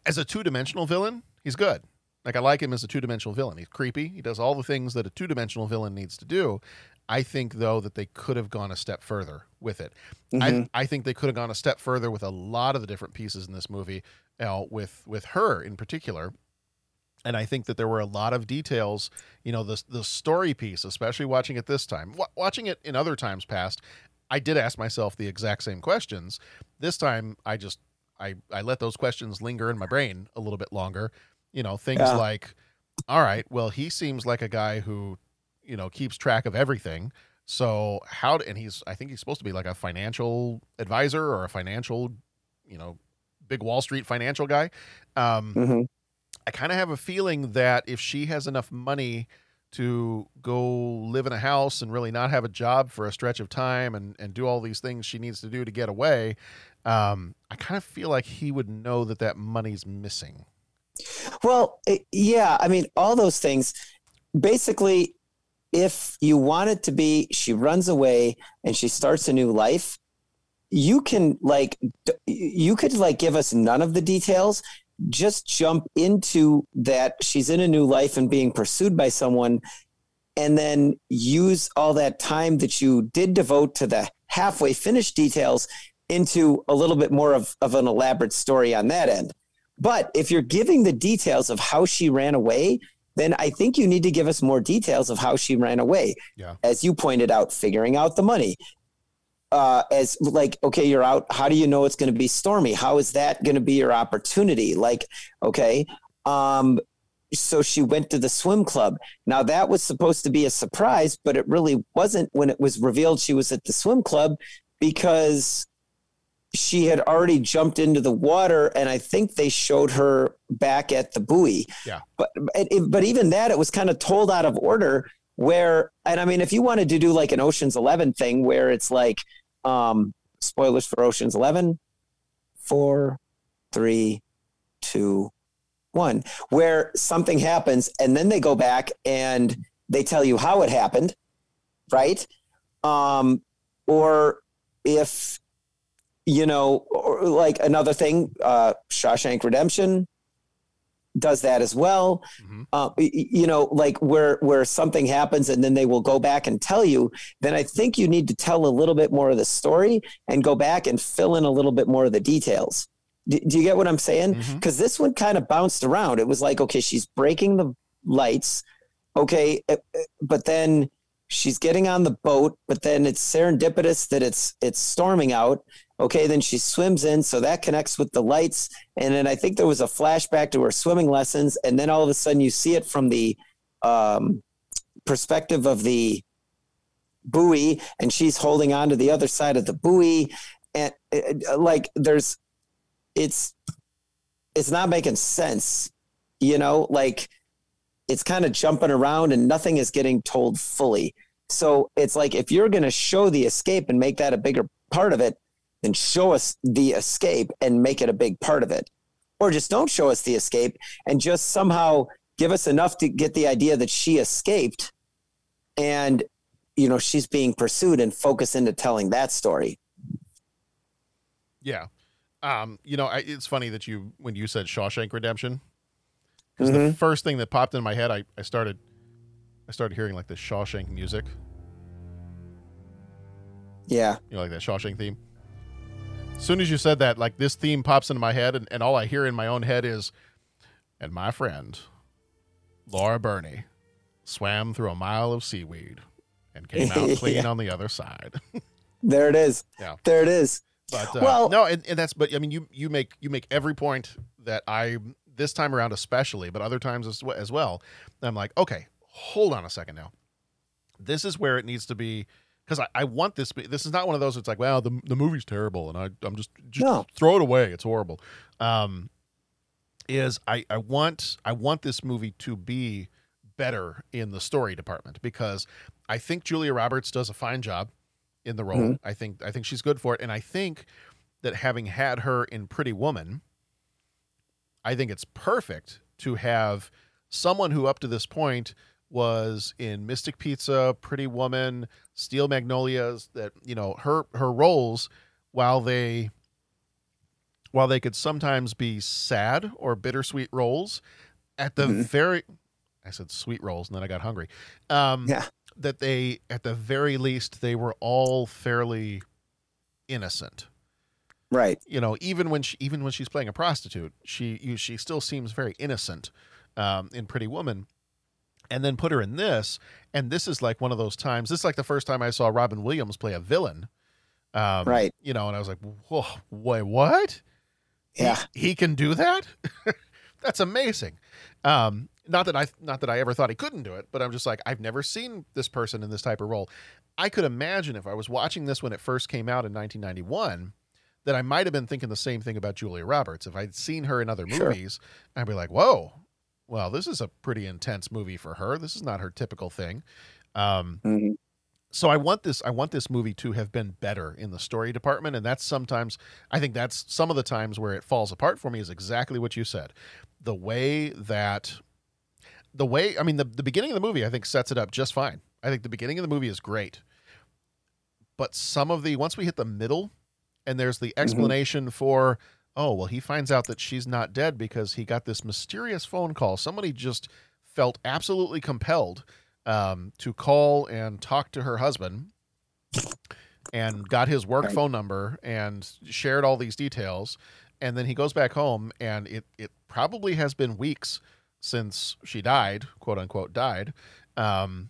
as a two-dimensional villain he's good like I like him as a two-dimensional villain. He's creepy. He does all the things that a two-dimensional villain needs to do. I think though that they could have gone a step further with it. Mhm. I I think they could have gone a step further with a lot of the different pieces in this movie, you know, with with her in particular. And I think that there were a lot of details, you know, the the story piece, especially watching it this time. Wa watching it in other times past, I did ask myself the exact same questions. This time, I just I I let those questions linger in my brain a little bit longer. You know, things Yeah. like, all right, well, he seems like a guy who, you know, keeps track of everything. So how? And he's I think he's supposed to be like a financial advisor or a financial, you know, big Wall Street financial guy. Um, Mhm. I kind of have a feeling that if she has enough money to go live in a house and really not have a job for a stretch of time and, and do all these things she needs to do to get away, um, I kind of feel like he would know that that money's missing. Well, yeah, I mean, all those things. Basically, if you want it to be, she runs away and she starts a new life. You can like, you could like give us none of the details. Just jump into that she's in a new life and being pursued by someone, and then use all that time that you did devote to the halfway finished details into a little bit more of, of an elaborate story on that end. But if you're giving the details of how she ran away, then I think you need to give us more details of how she ran away. Yeah. As you pointed out, figuring out the money. Uh, as like, okay, you're out. How do you know it's going to be stormy? How is that going to be your opportunity? Like, okay. Um, so she went to the swim club. Now that was supposed to be a surprise, but it really wasn't when it was revealed she was at the swim club because she had already jumped into the water and i think they showed her back at the buoy Yeah. but but even that it was kind of told out of order where and i mean if you wanted to do like an oceans 11 thing where it's like um spoilers for oceans 11 four three two one where something happens and then they go back and they tell you how it happened right um or if you know, or like another thing, uh, Shawshank Redemption does that as well. Uh, y- y- you know, like where where something happens and then they will go back and tell you. Then I think you need to tell a little bit more of the story and go back and fill in a little bit more of the details. D- do you get what I'm saying? Because this one kind of bounced around. It was like, okay, she's breaking the lights, okay, uh, uh, but then she's getting on the boat, but then it's serendipitous that it's it's storming out. Okay, then she swims in, so that connects with the lights. And then I think there was a flashback to her swimming lessons, and then all of a sudden you see it from the um, perspective of the buoy, and she's holding on to the other side of the buoy, and uh, like there's, it's, it's not making sense, you know, like it's kind of jumping around and nothing is getting told fully. So it's like if you're going to show the escape and make that a bigger part of it, then show us the escape and make it a big part of it. Or just don't show us the escape and just somehow give us enough to get the idea that she escaped and you know she's being pursued and focus into telling that story. Yeah. Um, you know, I, it's funny that you when you said Shawshank Redemption, because the Mhm. first thing that popped in my head, I, I started, I started hearing like the Shawshank music. Yeah. You know, like that Shawshank theme. As soon as you said that, like this theme pops into my head, and, and all I hear in my own head is, and my friend, Laura Burney, swam through a mile of seaweed and came out clean Yeah. on the other side. There it is. Yeah. There it is. But uh, Well- no, and, and that's but I mean you you make you make every point that I this time around especially, but other times as, as well. I'm like, okay, hold on a second now. This is where it needs to be because I, I want this. This is not one of those. It's like, well, the the movie's terrible, and I I'm just just No. throw it away. It's horrible. Um, is I I want I want this movie to be better in the story department because I think Julia Roberts does a fine job in the role. Mhm. I think I think she's good for it, and I think that having had her in Pretty Woman, I think it's perfect to have someone who up to this point was in Mystic Pizza, Pretty Woman, Steel Magnolias. That you know her her roles, while they while they could sometimes be sad or bittersweet roles, at the Mhm. very I said sweet roles, and then I got hungry. Um, Yeah. that they at the very least they were all fairly innocent Right. you know even when she even when she's playing a prostitute she you, she still seems very innocent um, in pretty woman and then put her in this and this is like one of those times this is like the first time i saw robin williams play a villain um, Right. you know and i was like whoa wait what He- Yeah. he, can do that that's amazing um, not that i not that i ever thought he couldn't do it but i'm just like i've never seen this person in this type of role i could imagine if i was watching this when it first came out in 1991 that I might have been thinking the same thing about Julia Roberts. If I'd seen her in other Sure. movies, I'd be like, whoa, well, this is a pretty intense movie for her. This is not her typical thing. Um, Mhm. so I want this I want this movie to have been better in the story department and that's sometimes I think that's some of the times where it falls apart for me is exactly what you said. The way that the way I mean the, the beginning of the movie I think sets it up just fine. I think the beginning of the movie is great. But some of the once we hit the middle and there's the explanation for oh well he finds out that she's not dead because he got this mysterious phone call. Somebody just felt absolutely compelled um, to call and talk to her husband and got his work Right. phone number and shared all these details. And then he goes back home and it it probably has been weeks since she died quote unquote died. Um,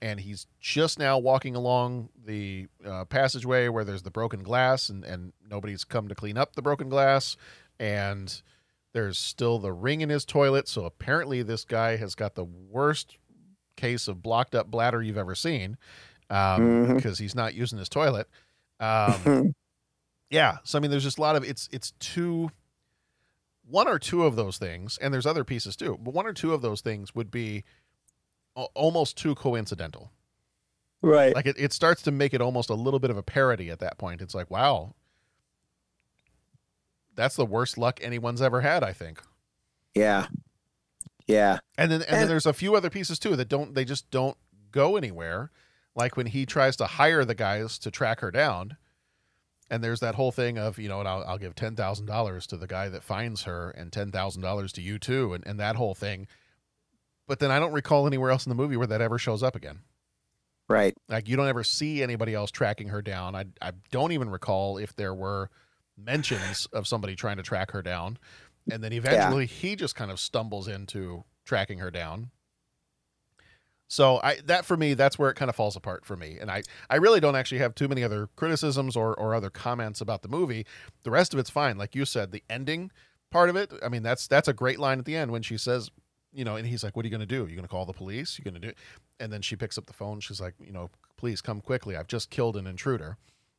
and he's just now walking along the uh, passageway where there's the broken glass and, and nobody's come to clean up the broken glass. And there's still the ring in his toilet. So apparently this guy has got the worst case of blocked up bladder you've ever seen um, Mhm. because he's not using his toilet. Um, yeah so i mean there's just a lot of it's it's two one or two of those things and there's other pieces too but one or two of those things would be almost too coincidental right. like it, it starts to make it almost a little bit of a parody at that point it's like wow that's the worst luck anyone's ever had i think yeah. Yeah. and then and, then there's a few other pieces too that don't they just don't go anywhere like when he tries to hire the guys to track her down and there's that whole thing of you know and i'll, I'll give $10000 to the guy that finds her and $10000 to you too and, and that whole thing but then i don't recall anywhere else in the movie where that ever shows up again. Right. like you don't ever see anybody else tracking her down. I, I don't even recall if there were mentions of somebody trying to track her down. And then eventually he just kind of stumbles into tracking her down. So i that for me that's where it kind of falls apart for me. And i i really don't actually have too many other criticisms or or other comments about the movie. The rest of it's fine. Like you said the ending part of it i mean that's that's a great line at the end when she says you know and he's like what are you going to do? You're going to call the police? You're going to do and then she picks up the phone. She's like you know please come quickly. I've just killed an intruder.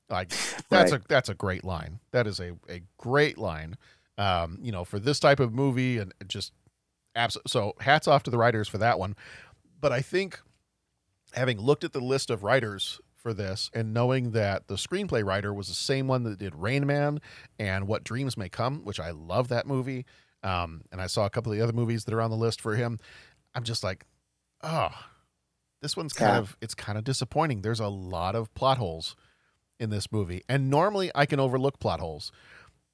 Like that's Right. a that's a great line. That is a, a great line. Um you know for this type of movie and just absolutely so hats off to the writers for that one. But i think having looked at the list of writers for this and knowing that the screenplay writer was the same one that did Rain Man and What Dreams May Come, which I love that movie. Um, and I saw a couple of the other movies that are on the list for him. I'm just like, oh, this one's kind Yeah. of it's kind of disappointing. There's a lot of plot holes in this movie, and normally I can overlook plot holes,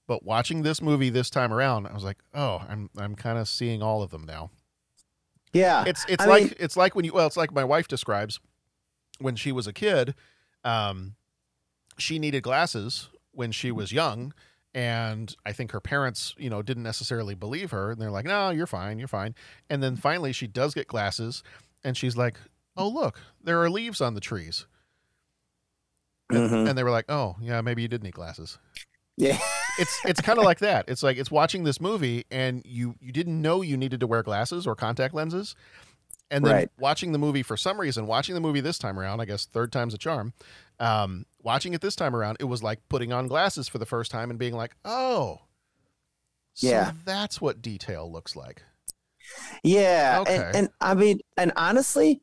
but watching this movie this time around, I was like, oh, I'm I'm kind of seeing all of them now. Yeah. It's it's I like mean- it's like when you well, it's like my wife describes when she was a kid. Um, she needed glasses when she was young, and I think her parents, you know, didn't necessarily believe her, and they're like, "No, you're fine, you're fine." And then finally, she does get glasses, and she's like, "Oh, look, there are leaves on the trees." And, Mhm. and they were like, "Oh, yeah, maybe you did need glasses." Yeah. It's it's kind of like that. It's like it's watching this movie and you you didn't know you needed to wear glasses or contact lenses. And then Right. watching the movie for some reason, watching the movie this time around, I guess third time's a charm. Um, watching it this time around, it was like putting on glasses for the first time and being like, "Oh, so Yeah. that's what detail looks like." Yeah, Okay. and, and I mean, and honestly,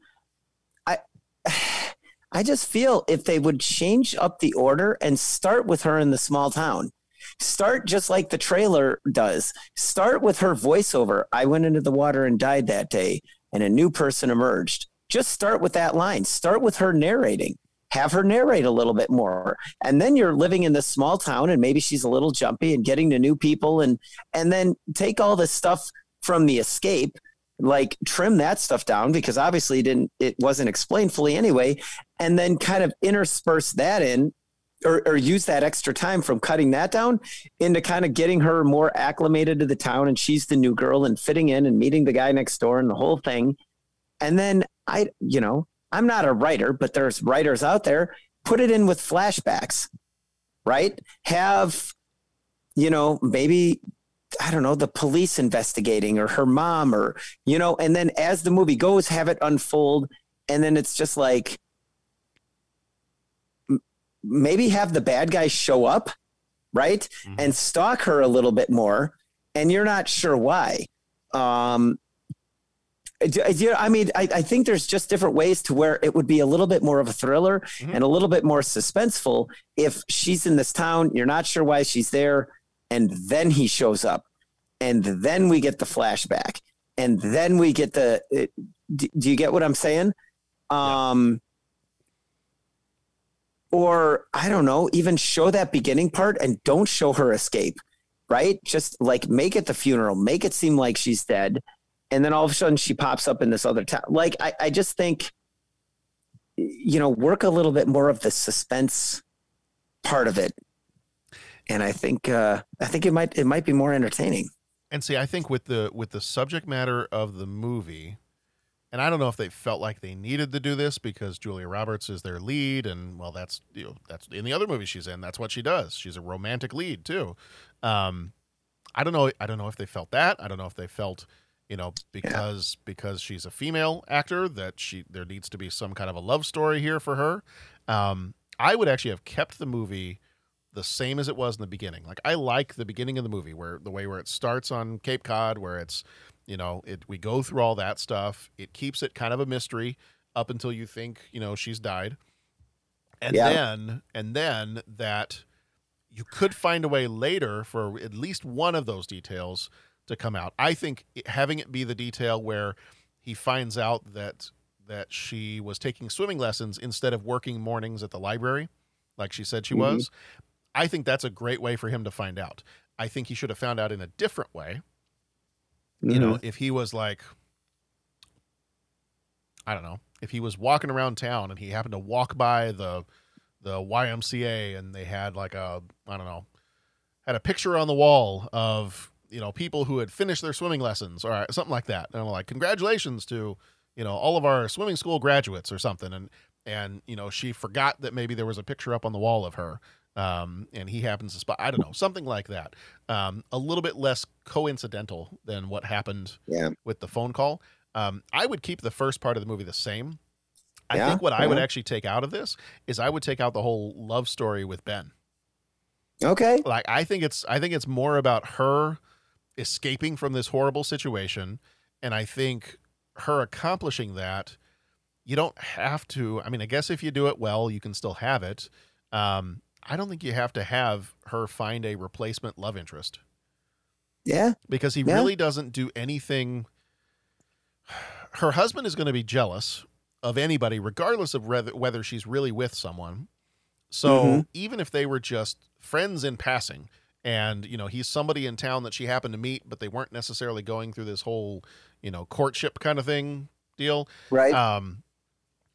I I just feel if they would change up the order and start with her in the small town, start just like the trailer does. Start with her voiceover. I went into the water and died that day, and a new person emerged. Just start with that line. Start with her narrating. Have her narrate a little bit more, and then you're living in this small town, and maybe she's a little jumpy and getting to new people, and and then take all this stuff from the escape like trim that stuff down because obviously it didn't it wasn't explained fully anyway and then kind of intersperse that in or, or use that extra time from cutting that down into kind of getting her more acclimated to the town and she's the new girl and fitting in and meeting the guy next door and the whole thing. And then i you know i'm not a writer but there's writers out there put it in with flashbacks right have you know maybe I don't know, the police investigating or her mom or, you know, and then as the movie goes, have it unfold. And then it's just like, maybe have the bad guy show up, right? And stalk her a little bit more. And you're not sure why. Um, Uh, you- I mean, I, I think there's just different ways to where it would be a little bit more of a thriller mm-hmm. and a little bit more suspenseful if she's in this town, you're not sure why she's there, and then he shows up, and then we get the flashback, and then we get the. Uh, it, do, do you get what I'm saying? Um, or I don't know, even show that beginning part and don't show her escape, right? Just like make it the funeral, make it seem like she's dead, and then all of a sudden she pops up in this other town. Like I, I just think, you know, work a little bit more of the suspense part of it, and I think uh, I think it might it might be more entertaining. And see, I think with the with the subject matter of the movie, and I don't know if they felt like they needed to do this because Julia Roberts is their lead, and well, that's you know that's in the other movie she's in. That's what she does. She's a romantic lead too. Um, I don't know. I don't know if they felt that. I don't know if they felt, you know, because because she's a female actor that she there needs to be some kind of a love story here for her. Um, I would actually have kept the movie the same as it was in the beginning. Like I like the beginning of the movie where the way where it starts on Cape Cod, where it's you know it we go through all that stuff. It keeps it kind of a mystery up until you think you know she's died, and Yeah. then and then that you could find a way later for at least one of those details to come out. I think it- having it be the detail where he finds out that that she was taking swimming lessons instead of working mornings at the library, like she said she Mhm. was. I think that's a great way for him to find out. I think he should have found out in a different way. You know, if he was like, I don't know, if he was walking around town and he happened to walk by the the YMCA and they had like a I don't know, had a picture on the wall of you know people who had finished their swimming lessons or something like that, and I'm like, congratulations to you know all of our swimming school graduates or something, and and you know she forgot that maybe there was a picture up on the wall of her um, and he happens to spot i don't know something like that. Um, a little bit less coincidental than what happened Yeah. with the phone call. Um, i would keep the first part of the movie the same. I Yeah, think what i would actually take out of this is i would take out the whole love story with ben. Okay. like i think it's i think it's more about her escaping from this horrible situation and i think her accomplishing that you don't have to i mean i guess if you do it well you can still have it um, i don't think you have to have her find a replacement love interest Yeah. because he Yeah. really doesn't do anything her husband is going to be jealous of anybody regardless of whether, whether she's really with someone so Mhm. even if they were just friends in passing and you know he's somebody in town that she happened to meet but they weren't necessarily going through this whole you know courtship kind of thing deal Right. um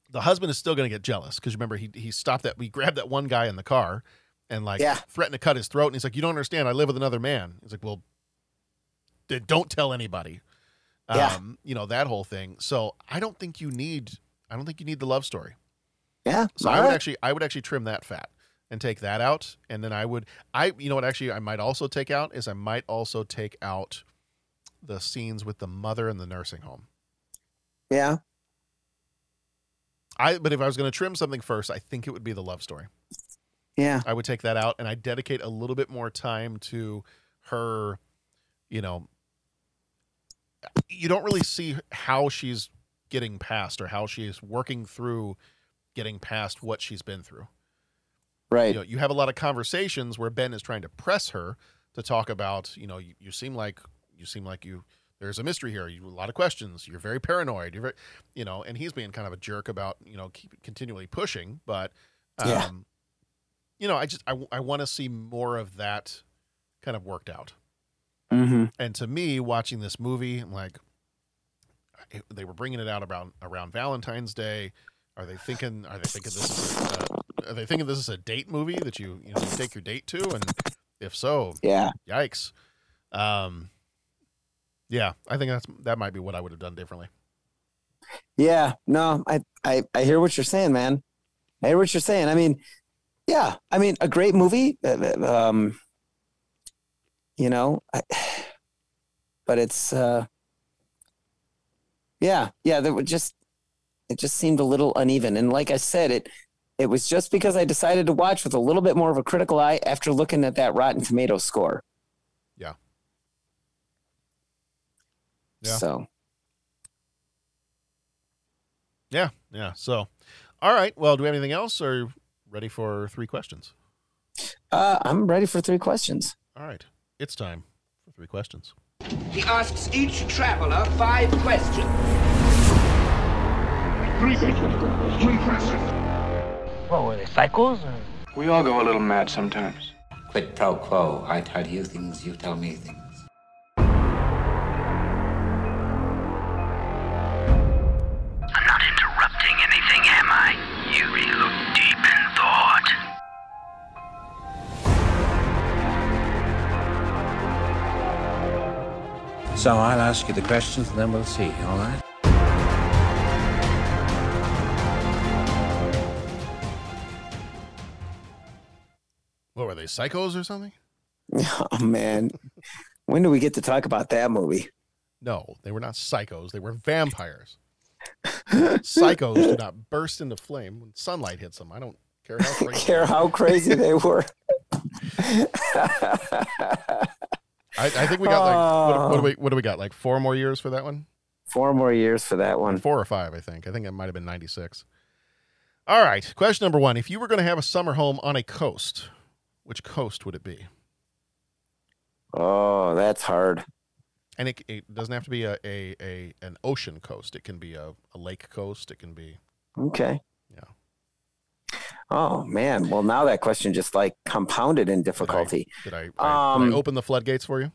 the husband is still going to get jealous because remember he he stopped that we grabbed that one guy in the car and like Yeah. threatened to cut his throat and he's like you don't understand I live with another man he's like well don't tell anybody Yeah. um you know that whole thing so I don't think you need I don't think you need the love story Yeah. So I would right. actually I would actually trim that fat and take that out, and then I would I you know what actually I might also take out is I might also take out the scenes with the mother in the nursing home. Yeah. I but if I was going to trim something first, I think it would be the love story. Yeah. I would take that out and I dedicate a little bit more time to her, you know, you don't really see how she's getting past or how she's working through getting past what she's been through. Right. You know, you have a lot of conversations where Ben is trying to press her to talk about, you know, you, you seem like you seem like you there's a mystery here. You a lot of questions. You're very paranoid. You're very, you know, and he's being kind of a jerk about, you know, keep continually pushing, but um Yeah. you know, I just I, I want to see more of that kind of worked out. Mm-hmm. And to me, watching this movie, I'm like, they were bringing it out around around Valentine's Day. Are they thinking? Are they thinking this is? A, uh, are they thinking this is a date movie that you you know you take your date to? And if so, Yeah. yikes. Um, yeah, I think that's that might be what I would have done differently. Yeah, no, I, I, I hear what you're saying, man. I hear what you're saying. I mean, yeah, I mean, a great movie. uh, Um, you know, I, but it's, uh, yeah, yeah. There would just, it just seemed a little uneven. And like I said, it, it was just because I decided to watch with a little bit more of a critical eye after looking at that Rotten Tomato score. Yeah. Yeah. So Yeah, yeah. So, all right. Well, do we have anything else? Or ready for three questions? uh, I'm ready for three questions. All right, it's time for three questions. He asks each traveler five questions. Three Three questions. Well, were they psychos? Or? We all go a little mad sometimes. Quid pro quo. I tell you things, you tell me things. I'm not interrupting anything, am I? You look deep in thought. So I'll ask you the questions and then we'll see, all right? They, psychos or something? Oh man, when do we get to talk about that movie? No, they were not psychos. They were vampires. psychos do not burst into flame when sunlight hits them. I don't care how crazy. Care how crazy they were. I, I think we got like what, what do we what do we got like four more years for that one? Four more years for that one. Four or five, I think. I think it might have been ninety six. All right, question number one: If you were going to have a summer home on a coast, which coast would it be? Oh, that's hard. And it, it doesn't have to be a, a, a an ocean coast. It can be a, a lake coast. It can be Okay. Yeah. Oh man. Well, now that question just like compounded in difficulty. Did I, I, Um, did I open the floodgates for you?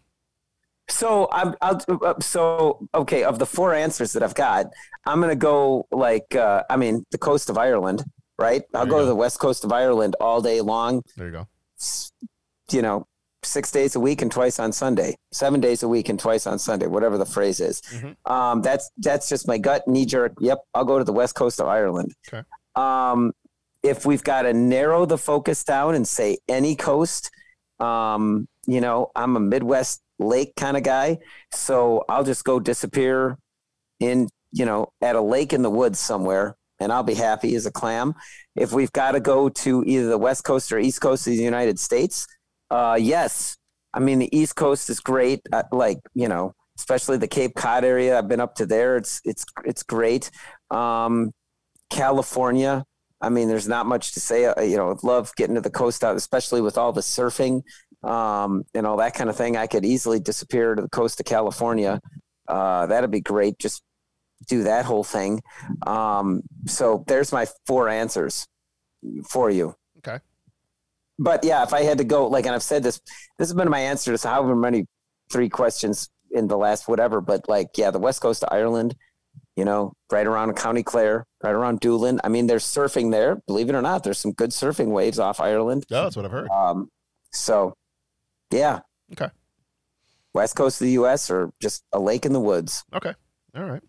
So I'm I'll, uh, so okay. Of the four answers that I've got, I'm gonna go like uh, I mean the coast of Ireland, right? I'll you go to the west coast of Ireland all day long. There you go. You know, six days a week and twice on Sunday, seven days a week and twice on Sunday, whatever the phrase is. Mm-hmm. Um, that's that's just my gut knee jerk. Yep, I'll go to the west coast of Ireland. Okay. Um, if we've got to narrow the focus down and say any coast, um, you know, I'm a Midwest lake kind of guy, so I'll just go disappear in, you know, at a lake in the woods somewhere, and I'll be happy as a clam. If we've got to go to either the west coast or east coast of the United States, uh, yes, I mean the East Coast is great. Uh, like you know, especially the Cape Cod area. I've been up to there. It's it's it's great. Um, California. I mean, there's not much to say. Uh, you know, love getting to the coast out, especially with all the surfing um, and all that kind of thing. I could easily disappear to the coast of California. Uh, that'd be great. Just do that whole thing. Um, so there's my four answers for you. Okay. But yeah, if I had to go, like, and I've said this, this has been my answer to however many three questions in the last whatever. But like, yeah, the west coast of Ireland, you know, right around County Clare, right around Doolin. I mean, there's surfing there. Believe it or not, there's some good surfing waves off Ireland. Yeah, that's what I've heard. Um, so, yeah. Okay. West coast of the U.S. or just a lake in the woods. Okay. All right.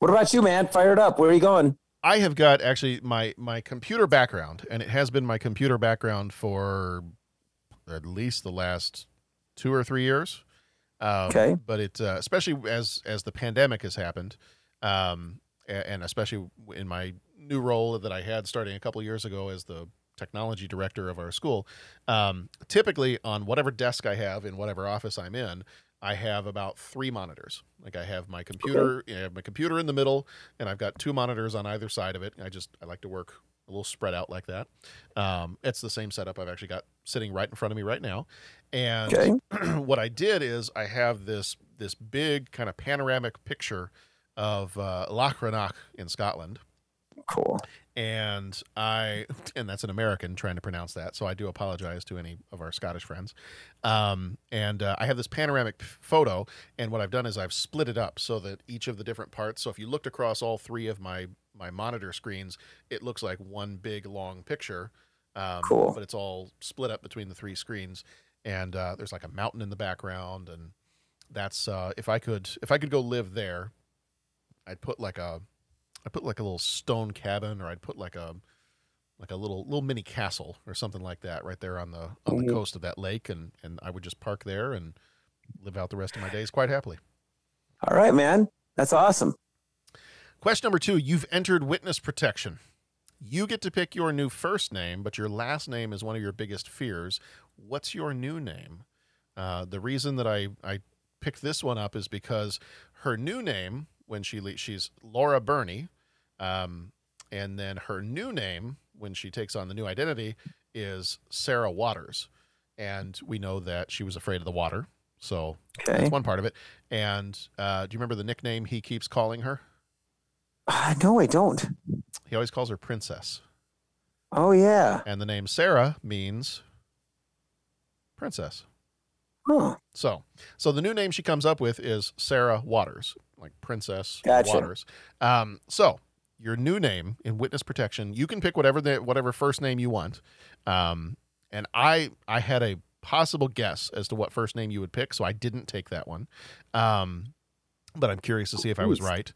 What about you, man? Fired up. Where are you going? I have got actually my my computer background, and it has been my computer background for at least the last two or three years. Um, Okay. But it, uh, especially as as the pandemic has happened, um, and especially in my new role that I had starting a couple years ago as the technology director of our school, um, typically on whatever desk I have in whatever office I'm in, I have about three monitors. Like I have my computer, I have my computer in the middle, and I've got two monitors on either side of it. I just I like to work a little spread out like that. Um, it's the same setup I've actually got sitting right in front of me right now. And Okay. what I did is I have this this big kind of panoramic picture of uh, Loch Rannoch in Scotland. Cool. And I and that's an American trying to pronounce that, so I do apologize to any of our Scottish friends. Um, and uh, I have this panoramic photo, and what I've done is I've split it up so that each of the different parts. So if you looked across all three of my my monitor screens, it looks like one big long picture. Um, Cool. But it's all split up between the three screens, and uh, there's like a mountain in the background, and that's uh, if I could if I could go live there, I'd put like a I put like a little stone cabin, or I'd put like a like a little little mini castle or something like that right there on the on the Mhm. coast of that lake, and and I would just park there and live out the rest of my days quite happily. All right, man. That's awesome. Question number two: You've entered witness protection. You get to pick your new first name, but your last name is one of your biggest fears. What's your new name? Uh, the reason that I I picked this one up is because her new name when she le- she's Laura Burney, um, and then her new name when she takes on the new identity is Sarah Waters, and we know that she was afraid of the water, so Okay. that's one part of it. And uh, do you remember the nickname he keeps calling her? Uh, no, I don't. He always calls her princess. Oh yeah. And the name Sarah means princess. Huh. So, so the new name she comes up with is Sarah Waters, like Princess Gotcha. Waters. Um, so your new name in witness protection, you can pick whatever the whatever first name you want. Um, and I I had a possible guess as to what first name you would pick, so I didn't take that one. Um, but I'm curious to see if I was right.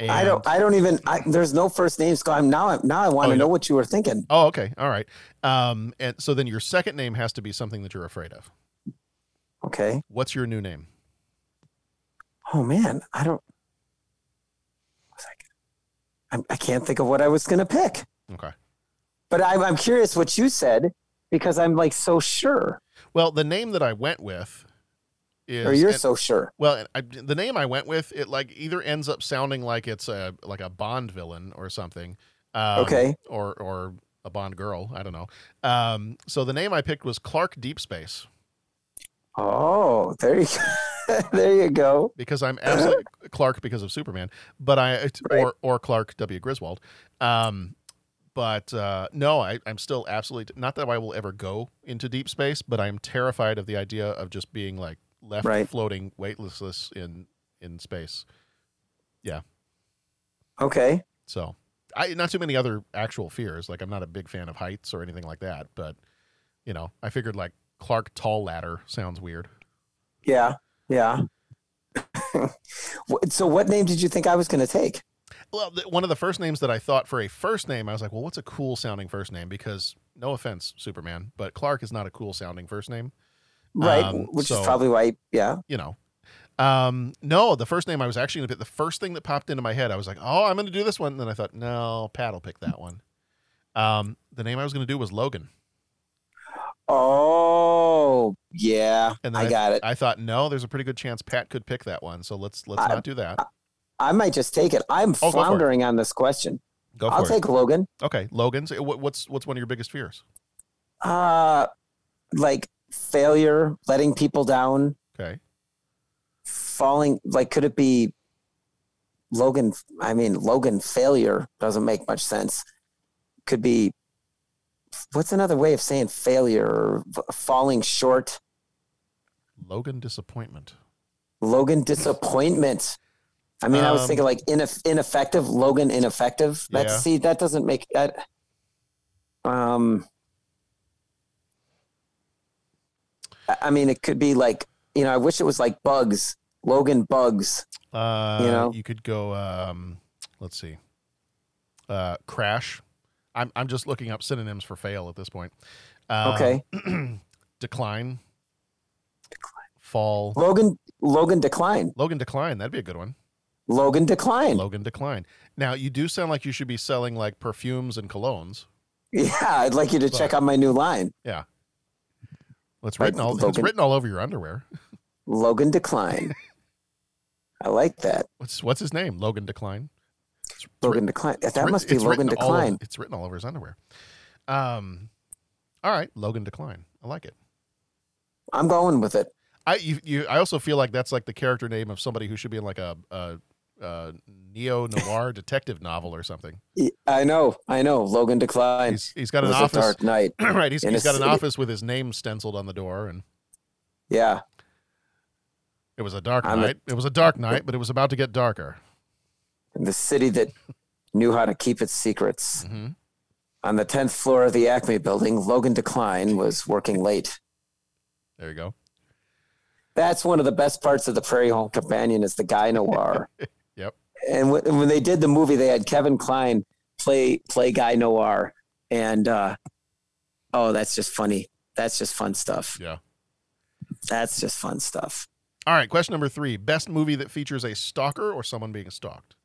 I don't. I don't even. I, there's no first names. So I'm now. Now I want Oh, to know don't- what you were thinking. Oh, okay. All right. Um, and so then your second name has to be something that you're afraid of. Okay. What's your new name? Oh man, I don't. I, I can't think of what I was going to pick. Okay. But I'm, I'm curious what you said because I'm like so sure. Well, the name that I went with is Or you're and- so sure. Well, I, the name I went with it like either ends up sounding like it's a like a Bond villain or something. Um, Okay. Or or a Bond girl. I don't know. Um, so the name I picked was Clark Deep Space Oh, there you go. there you go. because I'm absolutely Clark because of Superman, but I or or Clark W Griswold. Um, but uh, no, I, I'm still absolutely not that I will ever go into deep space, but I'm terrified of the idea of just being like left Right. floating weightless in in space. Yeah. Okay. So, I not too many other actual fears. Like I'm not a big fan of heights or anything like that, but you know, I figured like Clark Tall Ladder sounds weird. Yeah. Yeah. So what name did you think I was going to take? Well, th- one of the first names that I thought for a first name, I was like, well, what's a cool sounding first name? Because no offense, Superman, but Clark is not a cool sounding first name. Right. Um, which so- is probably why. Yeah. you know. Um, no, the first name I was actually going to pick, the first thing that popped into my head, I was like, oh, I'm going to do this one. And then I thought, no, Pat will pick that one. Um, the name I was going to do was Logan. Oh, yeah. And then I got it. I thought, no, there's a pretty good chance Pat could pick that one. So let's let's I- not do that. I might just take it. I'm Oh, for it. floundering on this question. Go for I'll it. take Logan. Okay, Logan's. What, what's what's one of your biggest fears? Uh, like failure, letting people down, Okay. falling. Like, could it be Logan? I mean, Logan failure doesn't make much sense. Could be. What's another way of saying failure or falling short? Logan disappointment. Logan disappointment. I mean, I was Um, thinking like ineff- ineffective. Logan ineffective. That's Yeah. see, that doesn't make that. Um, I- I mean, it could be like you know. I wish it was like bugs. Logan bugs. Uh, You know? you could go. Um, let's see. uh, crash. I'm I'm just looking up synonyms for fail at this point. Um, Okay. decline. Fall. Logan Logan decline. Logan decline. That'd be a good one. Logan decline. Logan decline. Now you do sound like you should be selling like perfumes and colognes. Yeah, I'd like you to check out my new line. Yeah. Well, it's written all it's written all over your underwear. Logan decline. I like that. What's what's his name? Logan Decline. Logan decline. That It's writ- must be Logan written over- decline. it's written all over his underwear. Um, all right, Logan Decline. I like it. I'm going with it. I you, you I also feel like that's like the character name of somebody who should be in like a, a, a neo noir detective novel or something. I know. I know. Logan decline. He's, he's got an a office. Dark night. right. He's, he's a got an city- office with his name stenciled on the door, and Yeah. it was a dark I'm a- night. it was a dark night, but it was about to get darker. The city that knew how to keep its secrets. Mhm. On the 10th floor of the Acme building, Logan Decline was working late. There you go. That's one of the best parts of the Prairie Home Companion is the guy noir. Yep. and when, when they did the movie, they had Kevin Kline play play Guy Noir, and uh, oh, that's just funny. That's just fun stuff. Yeah. That's just fun stuff. All right. Question number three: Best movie that features a stalker or someone being stalked.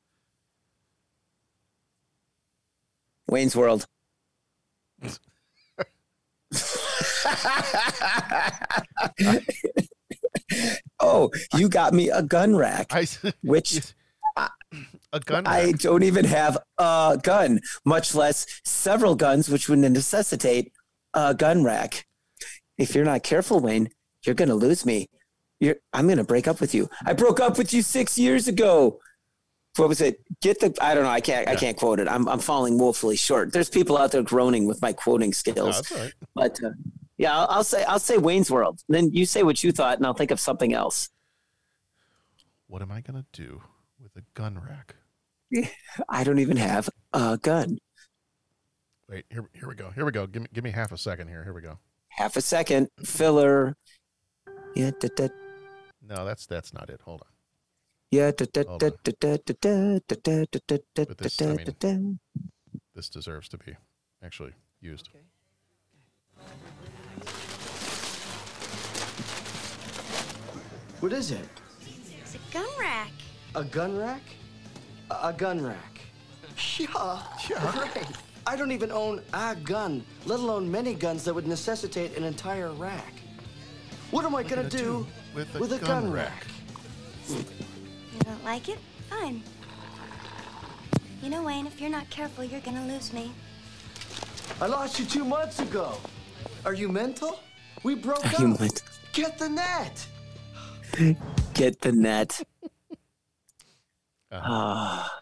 Wayne's World. oh, you got me a gun rack, I, which a gun. I rack. don't even have a gun, much less several guns, which would necessitate a gun rack. If you're not careful, Wayne, you're going to lose me. You're, I'm going to break up with you. I broke up with you six years ago. What was it? Get the I don't know. I can't. I can't quote it. I'm I'm falling woefully short. There's people out there groaning with my quoting skills. all right. But uh, yeah, I'll, I'll say I'll say Wayne's World. Then you say what you thought, and I'll think of something else. What am I gonna do with a gun rack? I don't even have a gun. Wait, here, here we go. Here we go. Give me, give me half a second here. Here we go. Half a second filler. Yeah, da, da, No, that's that's not it. Hold on. Yeah. This deserves to be actually used. What is it? It's a gun rack. A gun rack? A gun rack. Yeah. Yeah. Right. I don't even own a gun, let alone many guns that would necessitate an entire rack. What am I going to do, do with a, with a gun, gun rack? rack? don't like it? Fine. You know, Wayne, if you're not careful, you're gonna lose me. I lost you two months ago. Are you mental? We broke Are up. you mental? Get the net. Get the net. Uh-huh. Ah,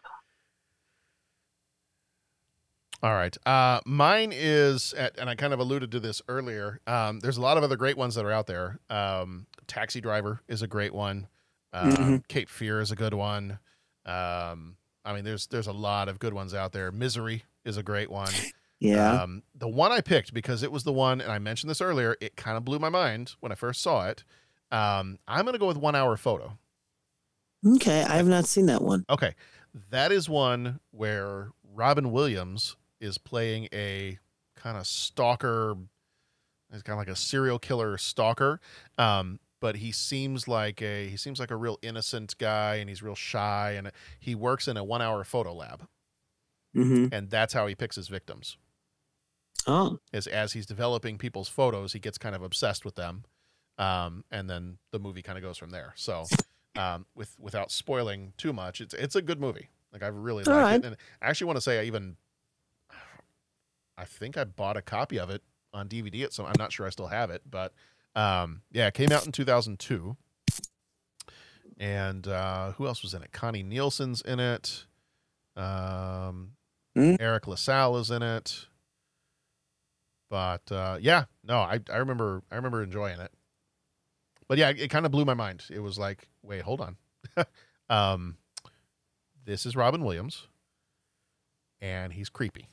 All right. Uh, mine is, at, and I kind of alluded to this earlier. Um, there's a lot of other great ones that are out there. Um, Taxi Driver is a great one. Um, Mhm. Cape Fear is a good one. Um, I mean, there's there's a lot of good ones out there. Misery is a great one. yeah. Um, the one I picked because it was the one, and I mentioned this earlier. It kind of blew my mind when I first saw it. Um, I'm going to go with One Hour Photo. okay, I have not seen that one. Okay, that is one where Robin Williams is playing a kind of stalker. He's kind of like a serial killer stalker. Um, but he seems like a he seems like a real innocent guy, and he's real shy, and he works in a one hour photo lab, hmm and that's how he picks his victims. Oh, Is as he's developing people's photos, he gets kind of obsessed with them, um, and then the movie kind of goes from there. So, um, with without spoiling too much, it's it's a good movie. Like I really like right. it, and I actually want to say I even, I think I bought a copy of it on DVD. At some, I'm not sure I still have it, but um, yeah, it came out in 2002. And uh, who else was in it? Connie Nielsen's in it. Um, Hmm? Eric LaSalle is in it. But uh, yeah, no, I, I remember I remember enjoying it. But yeah, it, kind of blew my mind. It was like, wait, hold on. um, this is Robin Williams, and he's creepy.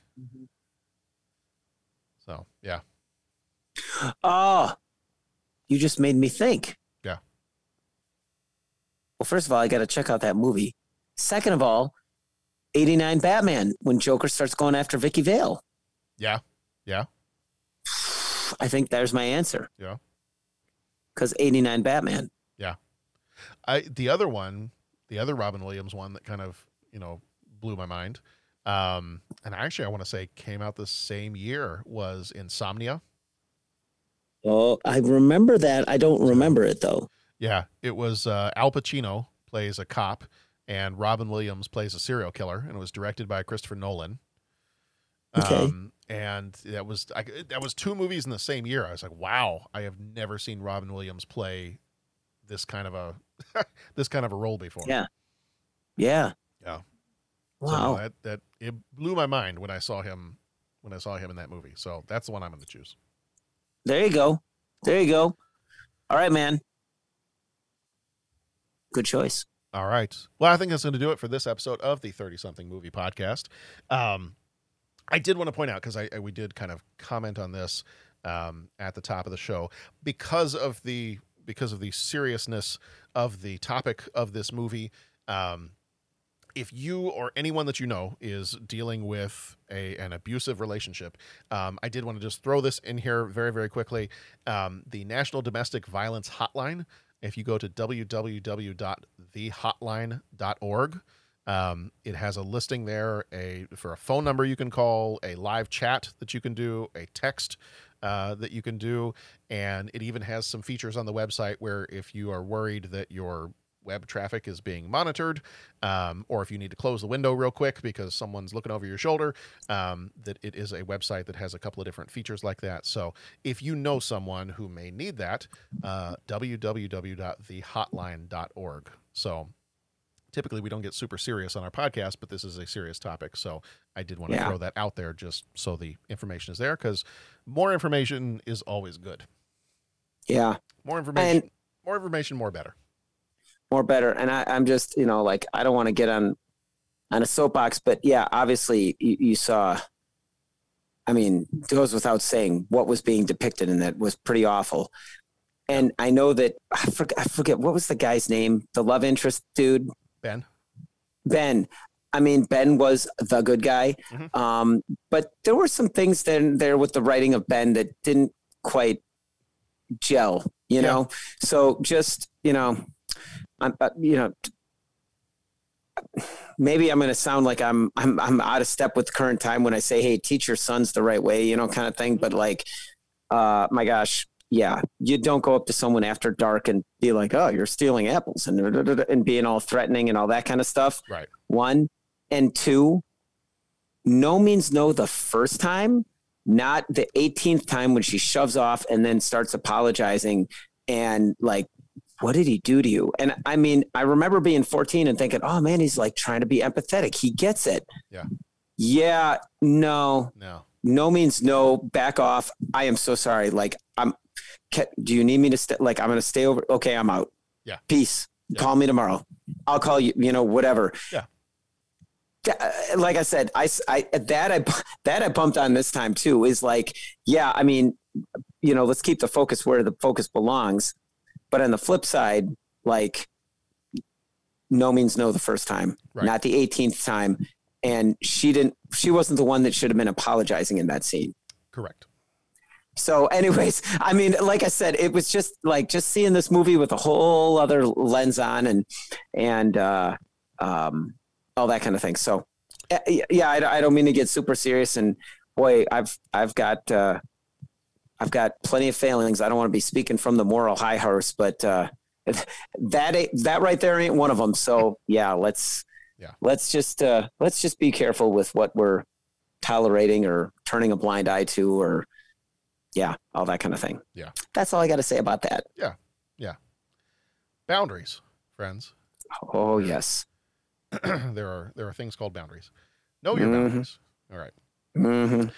So yeah, oh, you just made me think. Yeah. Well, first of all, I got to check out that movie. Second of all, 89 Batman when Joker starts going after Vicki Vale. Yeah. Yeah. I think there's my answer. Yeah. Because 89 Batman. Yeah. I the other one, the other Robin Williams one that kind of, you know, blew my mind. Um, and actually I want to say came out the same year was Insomnia. Oh, I remember that. I don't remember it though. Yeah, it was uh, Al Pacino plays a cop and Robin Williams plays a serial killer and it was directed by Christopher Nolan. Okay. Um, and that was I, that was two movies in the same year. I was like, wow, I have never seen Robin Williams play this kind of a this kind of a role before. Yeah. Yeah. Yeah. Wow. So that that it blew my mind when I saw him when I saw him in that movie. So that's the one I'm going to choose. There you go. There you go. All right, man. Good choice. All right. Well, I think that's going to do it for this episode of the 30 something movie podcast. Um, I did want to point out because I, I, we did kind of comment on this um, at the top of the show because of the because of the seriousness of the topic of this movie. Um, if you or anyone that you know is dealing with a an abusive relationship, um, I did want to just throw this in here very very quickly. Um, the National Domestic Violence Hotline. If you go to www.thehotline.org, um, it has a listing there a for a phone number you can call, a live chat that you can do, a text uh, that you can do, and it even has some features on the website where if you are worried that your web traffic is being monitored, um, or if you need to close the window real quick because someone's looking over your shoulder, um, that it is a website that has a couple of different features like that. So if you know someone who may need that, uh, www.thehotline.org. So typically we don't get super serious on our podcast, but this is a serious topic. So I did want to Yeah. throw that out there just so the information is there because more information is always good. Yeah. More information, And- more information, more better. More better. And I, I'm just, you know, like I don't want to get on on a soapbox, but yeah, obviously you, you saw. I mean, goes without saying what was being depicted in that was pretty awful. And I know that I forget, I forget what was the guy's name, the love interest dude, Ben. Ben. I mean, Ben was the good guy, um, but there were some things then there with the writing of Ben that didn't quite gel. You know, so just you know, I'm uh, you know, maybe I'm going to sound like I'm I'm I'm out of step with current time when I say, "Hey, teach your sons the right way," you know, kind of thing. But like, uh, my gosh, yeah, you don't go up to someone after dark and be like, "Oh, you're stealing apples," and and being all threatening and all that kind of stuff. Right. One and two, no means no the first time, not the 18th time when she shoves off and then starts apologizing and like what did he do to you? And I mean, I remember being 14 and thinking, oh man, he's like trying to be empathetic. He gets it. Yeah. Yeah. No. No. No means no. Back off. I am so sorry. Like, I'm, do you need me to stay? Like, I'm going to stay over. Okay. I'm out. Yeah. Peace. Call me tomorrow. I'll call you, you know, whatever. Yeah. Yeah, uh, Like I said, I, I, that I, that I bumped on this time too is like, yeah, I mean, you know, let's keep the focus where the focus belongs. But on the flip side, like no means no the first time, Right. not the 18th time. And she didn't, she wasn't the one that should have been apologizing in that scene. Correct. So, anyways, I mean, like I said, it was just like just seeing this movie with a whole other lens on and, and, uh, um, all that kind of thing. So, uh, yeah, I, I don't mean to get super serious. And boy, I've, I've got, uh, I've got plenty of failings. I don't want to be speaking from the moral high horse, but uh, that that right there ain't one of them. So yeah, let's Yeah. let's just uh, let's just be careful with what we're tolerating or turning a blind eye to, or yeah, all that kind of thing. Yeah. That's all I got to say about that. Yeah. Yeah. Boundaries, friends. Oh yes. there are there are things called boundaries. Know your Mhm. boundaries. All right. Mm-hmm.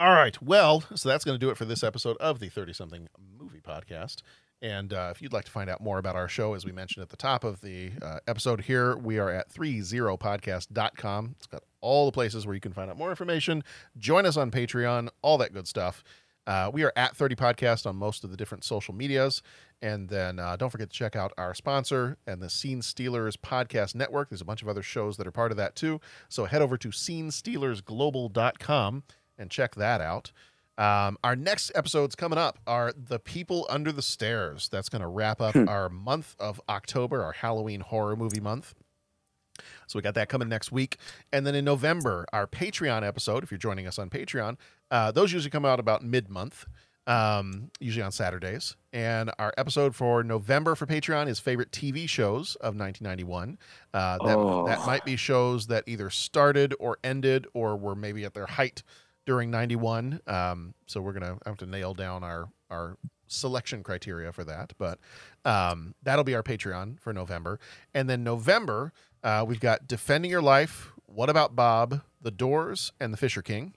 All right. Well, so that's going to do it for this episode of the 30 something movie podcast. And uh, if you'd like to find out more about our show, as we mentioned at the top of the uh, episode here, we are at 30podcast.com. It's got all the places where you can find out more information. Join us on Patreon, all that good stuff. Uh, we are at 30 Podcast on most of the different social medias. And then uh, don't forget to check out our sponsor and the Scene Stealers Podcast Network. There's a bunch of other shows that are part of that too. So head over to scenestealersglobal.com and check that out. Um, our next episodes coming up are The People Under the Stairs. That's going to wrap up our month of October, our Halloween horror movie month. So we got that coming next week. And then in November, our Patreon episode, if you're joining us on Patreon, uh, those usually come out about mid month, um, usually on Saturdays. And our episode for November for Patreon is favorite TV shows of 1991. Uh, that, Oh. that might be shows that either started or ended or were maybe at their height during 91. Um, so we're going to have to nail down our, our selection criteria for that. But um, that'll be our Patreon for November. And then November, uh, we've got Defending Your Life, What About Bob, The Doors, and The Fisher King.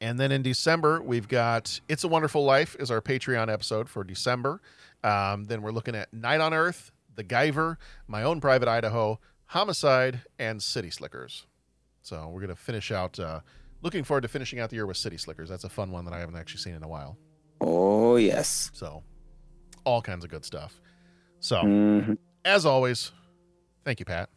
And then in December, we've got It's a Wonderful Life is our Patreon episode for December. Um, then we're looking at Night on Earth, The Guyver, My Own Private Idaho, Homicide, and City Slickers. So we're going to finish out, uh, looking forward to finishing out the year with City Slickers. That's a fun one that I haven't actually seen in a while. Oh, yes. So all kinds of good stuff. So Mhm. as always, thank you, Pat.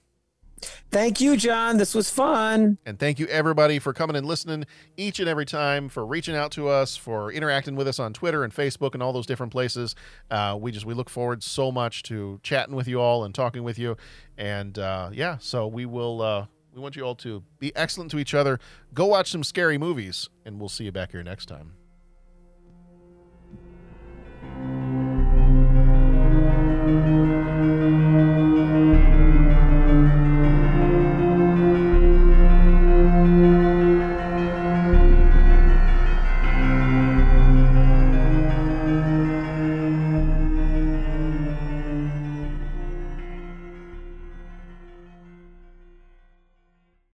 Thank you, John. This was fun. And thank you, everybody, for coming and listening each and every time, for reaching out to us, for interacting with us on Twitter and Facebook and all those different places. Uh, we just we look forward so much to chatting with you all and talking with you. And uh, yeah, so we will. Uh, we want you all to be excellent to each other. Go watch some scary movies, and we'll see you back here next time.